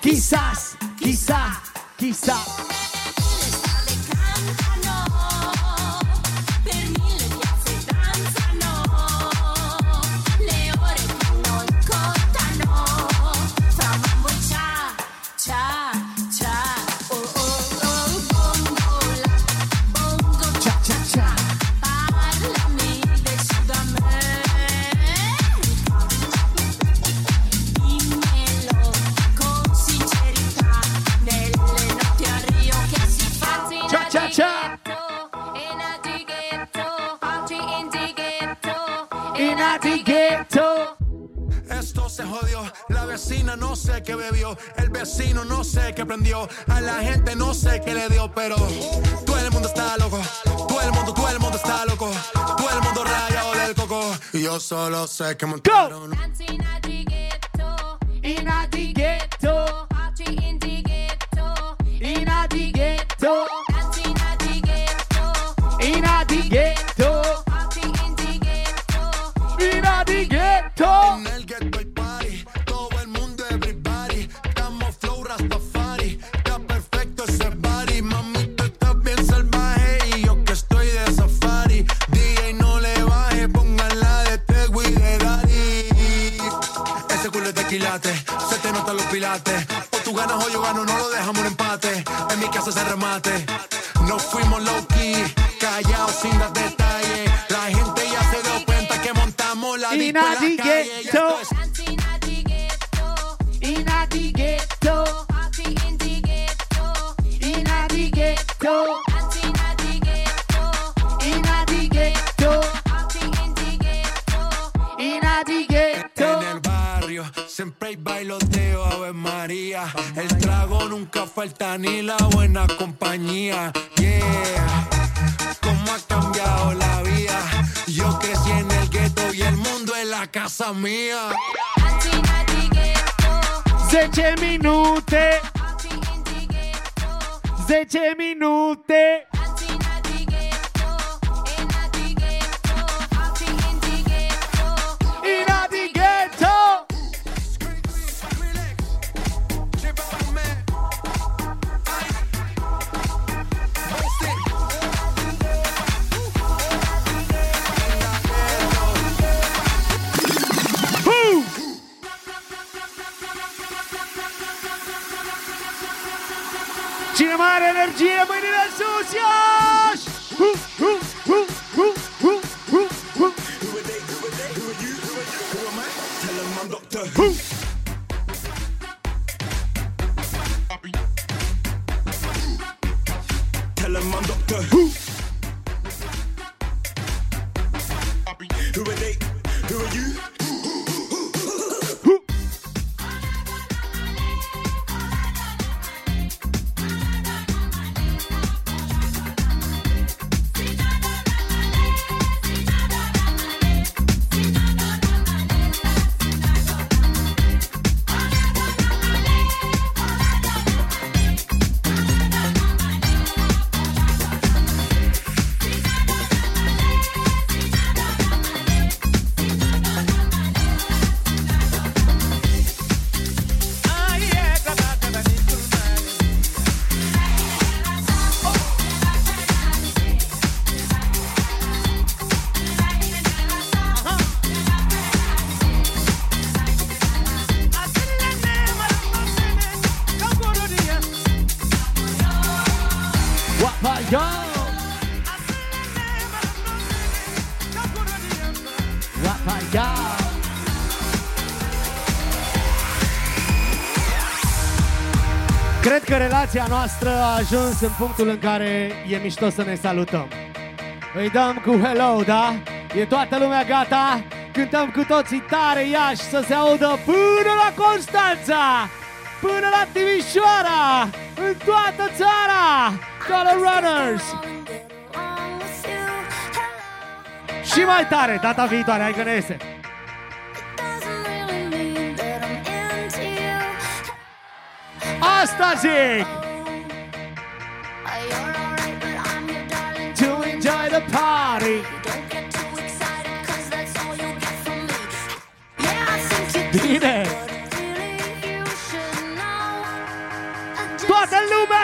Quizás, quizá, quizá. solo sé que montaron. Go. noastră a ajuns în punctul în care e mișto să ne salutăm. Îi dăm cu hello, da? E toată lumea gata? Cântăm cu toții tare Iași să se audă până la Constanța, până la Timișoara, în toată țara! Color Runners! Și mai tare data viitoare, hai că ne iese! Asta zic!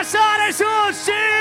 Jesús, sí.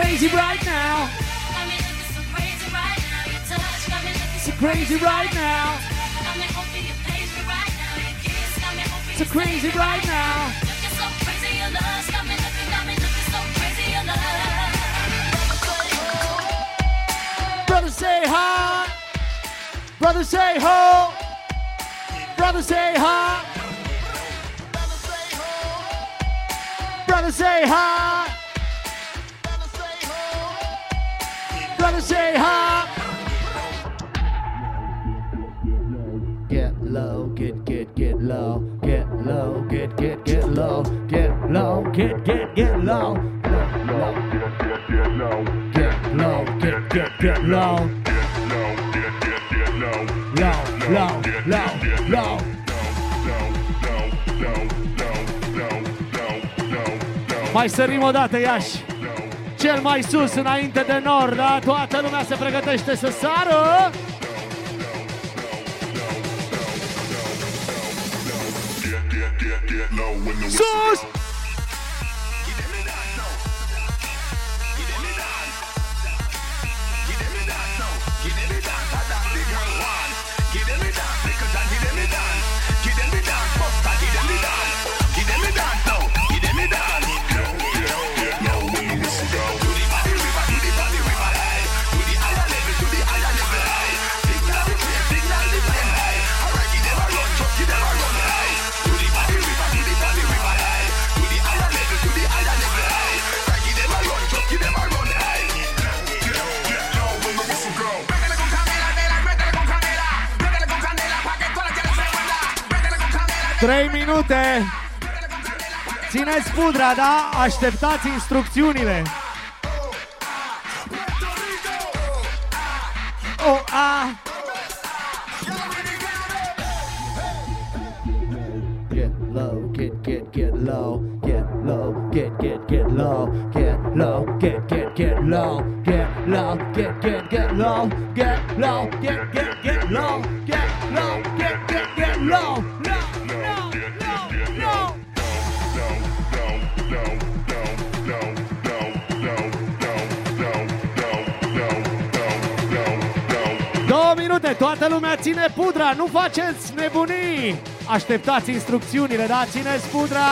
crazy right now. So crazy right now. So crazy right now. Brother say hi. Brother say ho. Brother say hi. Brother say hi. Brother say hi. Get low, get get get low, get low, get get get low, get low, get get get low, low, low, get low, get get get low, low, low, low, low. Mai sărim o dată, Iași. Cel mai sus, înainte de nord, da? Toată lumea se pregătește să sară. Sus! Trei minute. Țineți pudra, da? Așteptați instrucțiunile. O, a. Get low, get, get, get low, get low, get, get, get low, get low, get, get, get low, get low, get, get, get low, get low, get, get, get Două minute, toată lumea ține pudra, nu faceți nebunii! Așteptați instrucțiunile, da? Țineți pudra!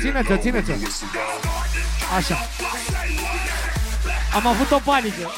Țineți-o, țineți-o! Așa. Am avut o panică.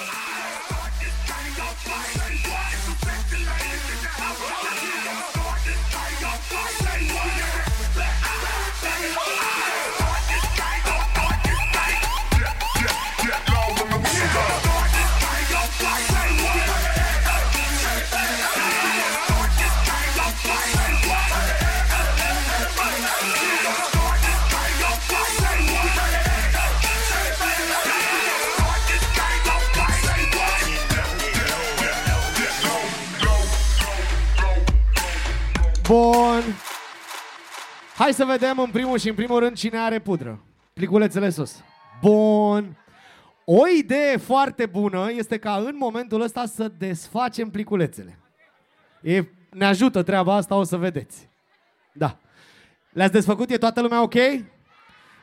Bun. Hai să vedem în primul și în primul rând cine are pudră. Pliculețele sus. Bun. O idee foarte bună este ca în momentul ăsta să desfacem pliculețele. E, ne ajută treaba asta, o să vedeți. Da. Le-ați desfăcut? E toată lumea ok?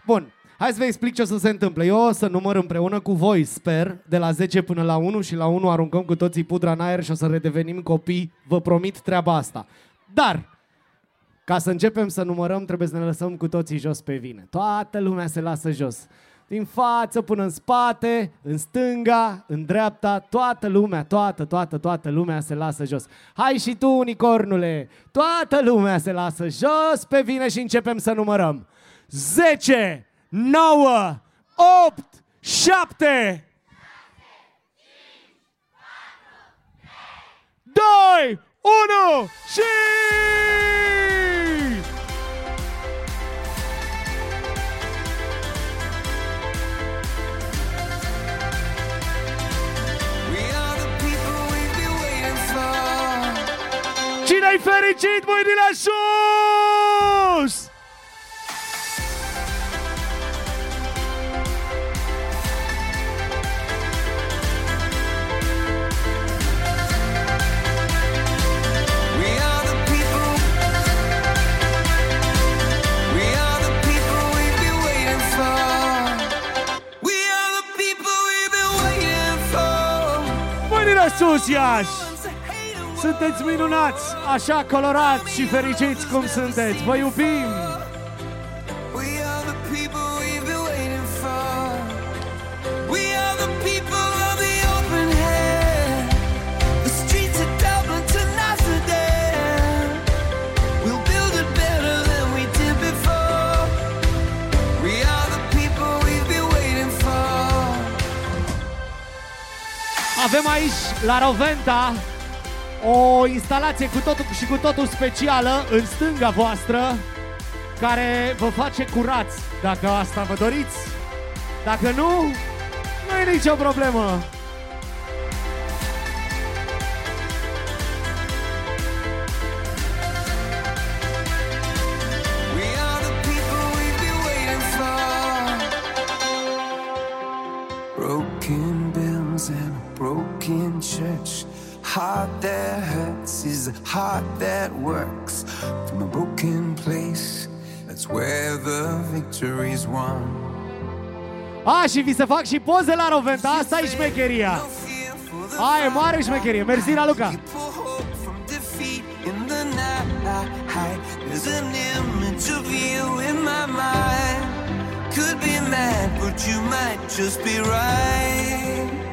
Bun. Hai să vă explic ce o să se întâmple. Eu o să număr împreună cu voi, sper, de la 10 până la 1 și la 1 aruncăm cu toții pudra în aer și o să redevenim copii. Vă promit treaba asta. Dar, ca să începem să numărăm, trebuie să ne lăsăm cu toții jos pe vine. Toată lumea se lasă jos. Din față până în spate, în stânga, în dreapta, toată lumea, toată, toată, toată lumea se lasă jos. Hai și tu, unicornule! Toată lumea se lasă jos pe vine și începem să numărăm. 10, 9, 8, 7, 2, 1 și... been waiting for. Mâinile sus, Iași! Sunteți minunați, așa colorați și fericiți cum sunteți. Vă iubim! We are the people we've been waiting for. We are the people of the open hand. The streets of Dublin to Amsterdam. We'll build it better than we did before. We are the people we've been waiting for. Avem aici, la Roventa, o instalație cu totul și cu totul specială în stânga voastră, care vă face curați, dacă asta vă doriți. Dacă nu, nu e nicio problemă. Heart that hurts is a heart that works. From a broken place, that's where the victory's won. A, și vi se fac și poze la Roventa, asta e șmecheria. Aia e mare șmecherie. Mersi, Raluca. defeat in the night. There's an image of you in my mind. Could be mad, but you might just be right.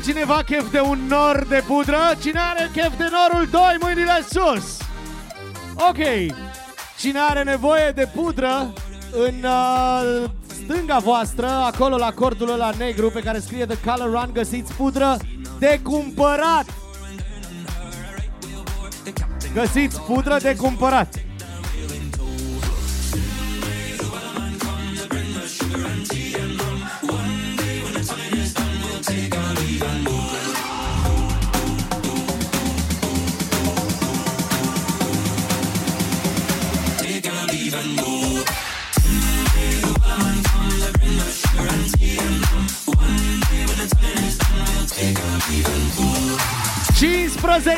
Iași, mai are cineva chef de un nor de pudră? Cine are chef de norul 2, mâinile sus? Ok. Cine are nevoie de pudră în uh, stânga voastră, acolo la cordul ăla negru pe care scrie The Color Run, găsiți pudră de cumpărat. Găsiți pudră de cumpărat.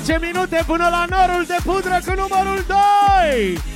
15 minute până la norul de pudră cu numărul 2!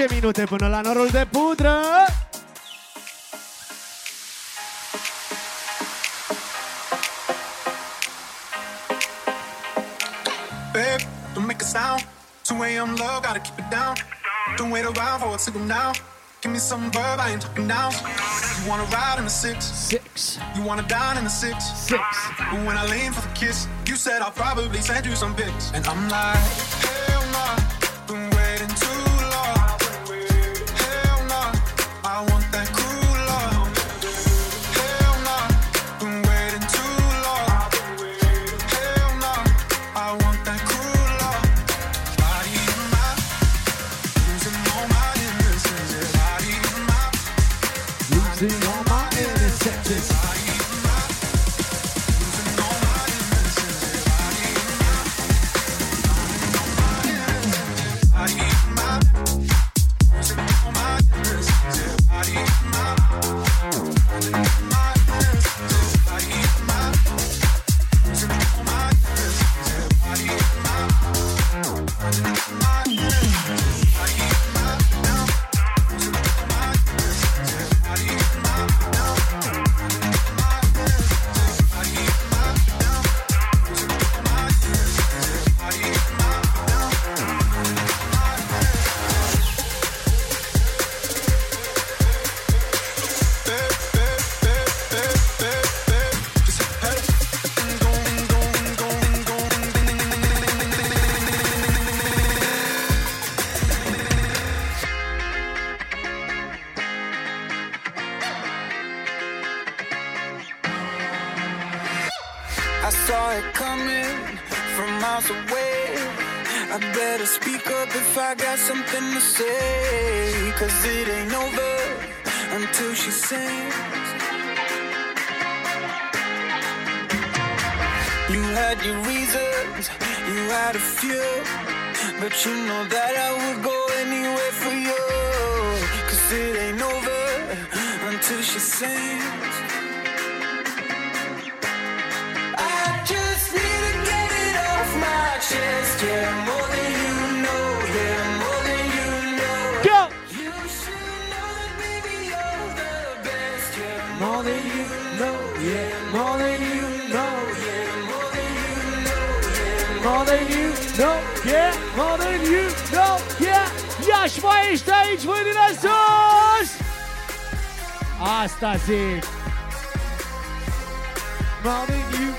10 minute până la norul de pudră. Babe, don't make a sound. 2am low, gotta keep it down. Don't wait around for a signal now. Give me some verb, I ain't talking now. You wanna ride in the six? Six. You wanna dine in the six? Six. But when I lean for the kiss You said I'll probably send you some pics. And I'm like your reasons. You had a few, but you know that I would go anywhere for you. Cause it ain't over until she sings. don't get more than you don't get. Yaş Stage with dinosaurs! Hasta sí. More than you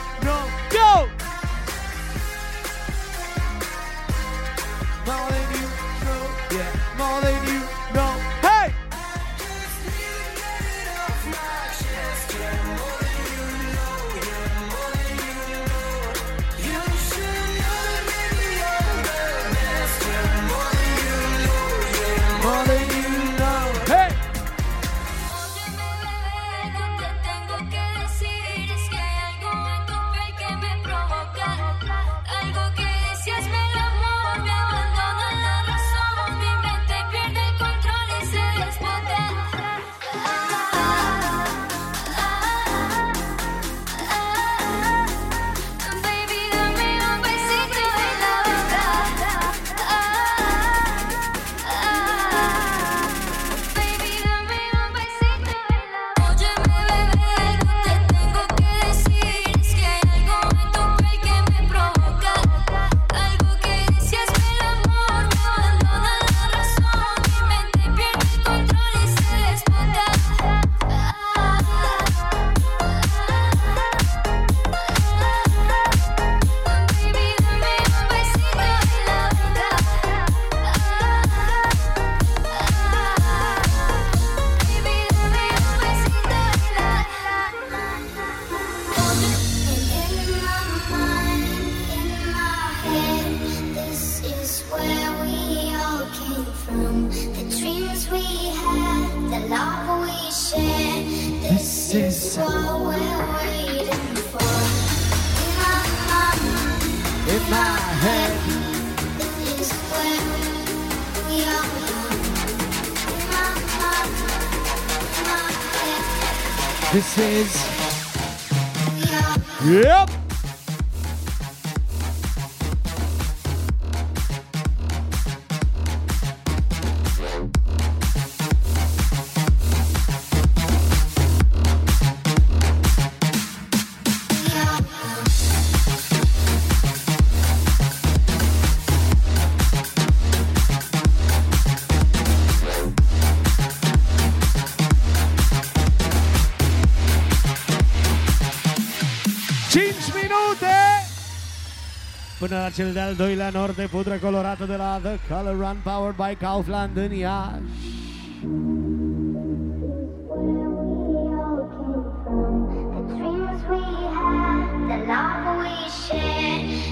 până la cel de-al doilea nord, de pudră colorată de la The Color Run Powered by Kaufland în Iași.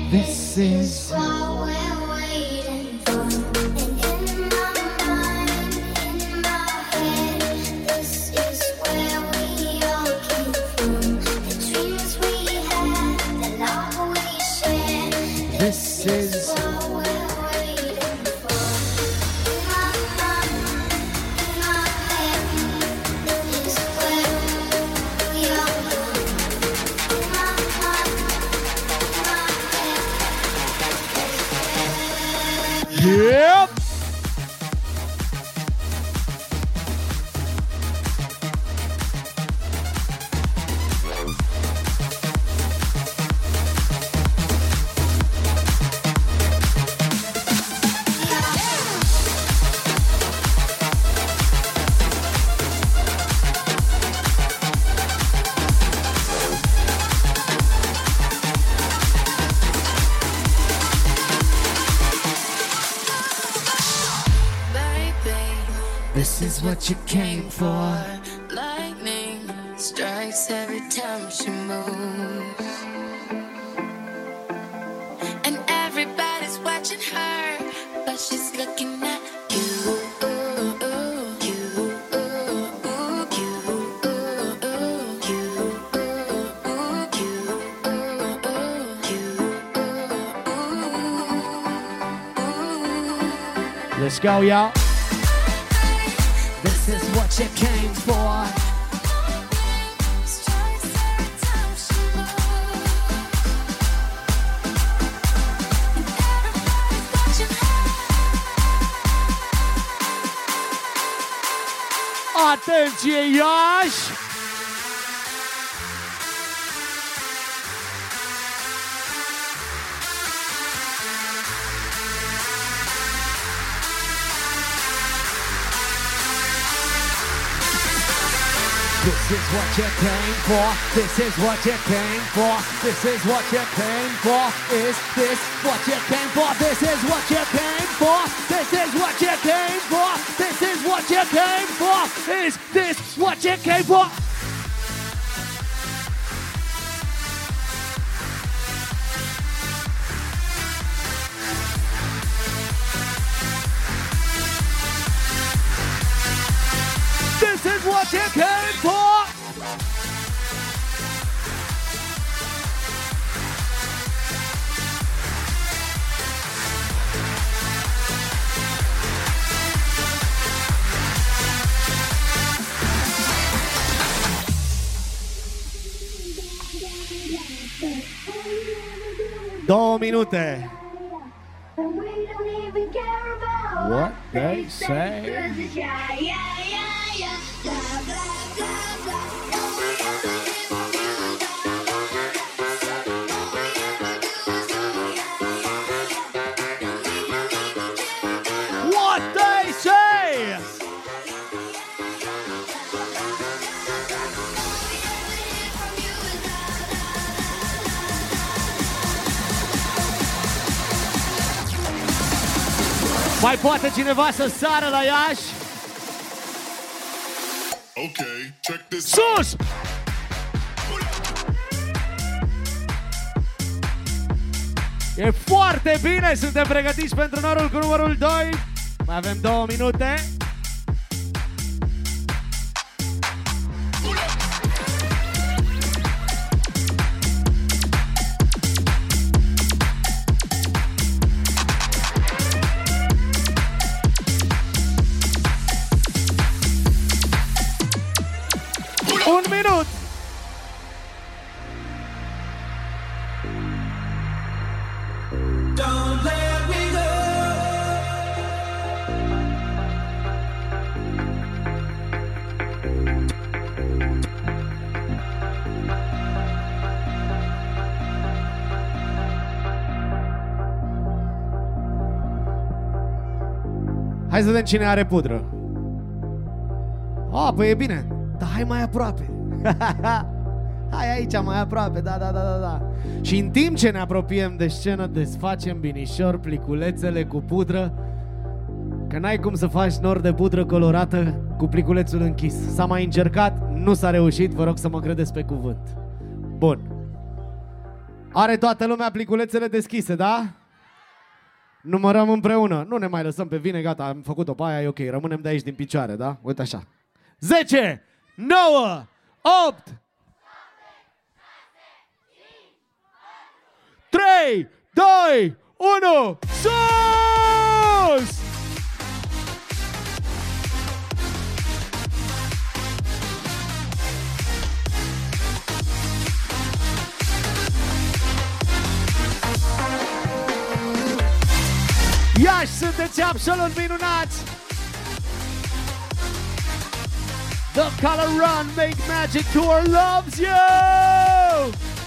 This is you came for. Lightning strikes every time she moves. And everybody's watching her, but she's looking at you. Let's go, y'all. This is what you came for. Atenție, Iași! You came for. This is what you came for. This is what you came for. Is this what you came for? This is what you came for. This is what you came for. This is what you came for. Is this what you came for? Două minute. What they say. Mai poate cineva să sară la Iași? Okay, check this Sus! E foarte bine, suntem pregătiți pentru norul cu numărul 2. Mai avem două minute. Hai să vedem cine are pudră. A, păi e bine. Dar hai mai aproape. hai aici, mai aproape, da, da, da, da, da. Și în timp ce ne apropiem de scenă, desfacem binișor pliculețele cu pudră, că n-ai cum să faci nor de pudră colorată cu pliculețul închis. S-a mai încercat, nu s-a reușit, vă rog să mă credeți pe cuvânt. Bun. Are toată lumea pliculețele deschise, da? Numărăm împreună. Nu ne mai lăsăm pe vine, gata, am făcut-o pe aia, e ok. Rămânem de aici din picioare, da? Uite așa. 10, 9, 8, 3, 2, 1, sus! Iași, sunteți absolut minunați! The Color Run Make Magic Tour loves you!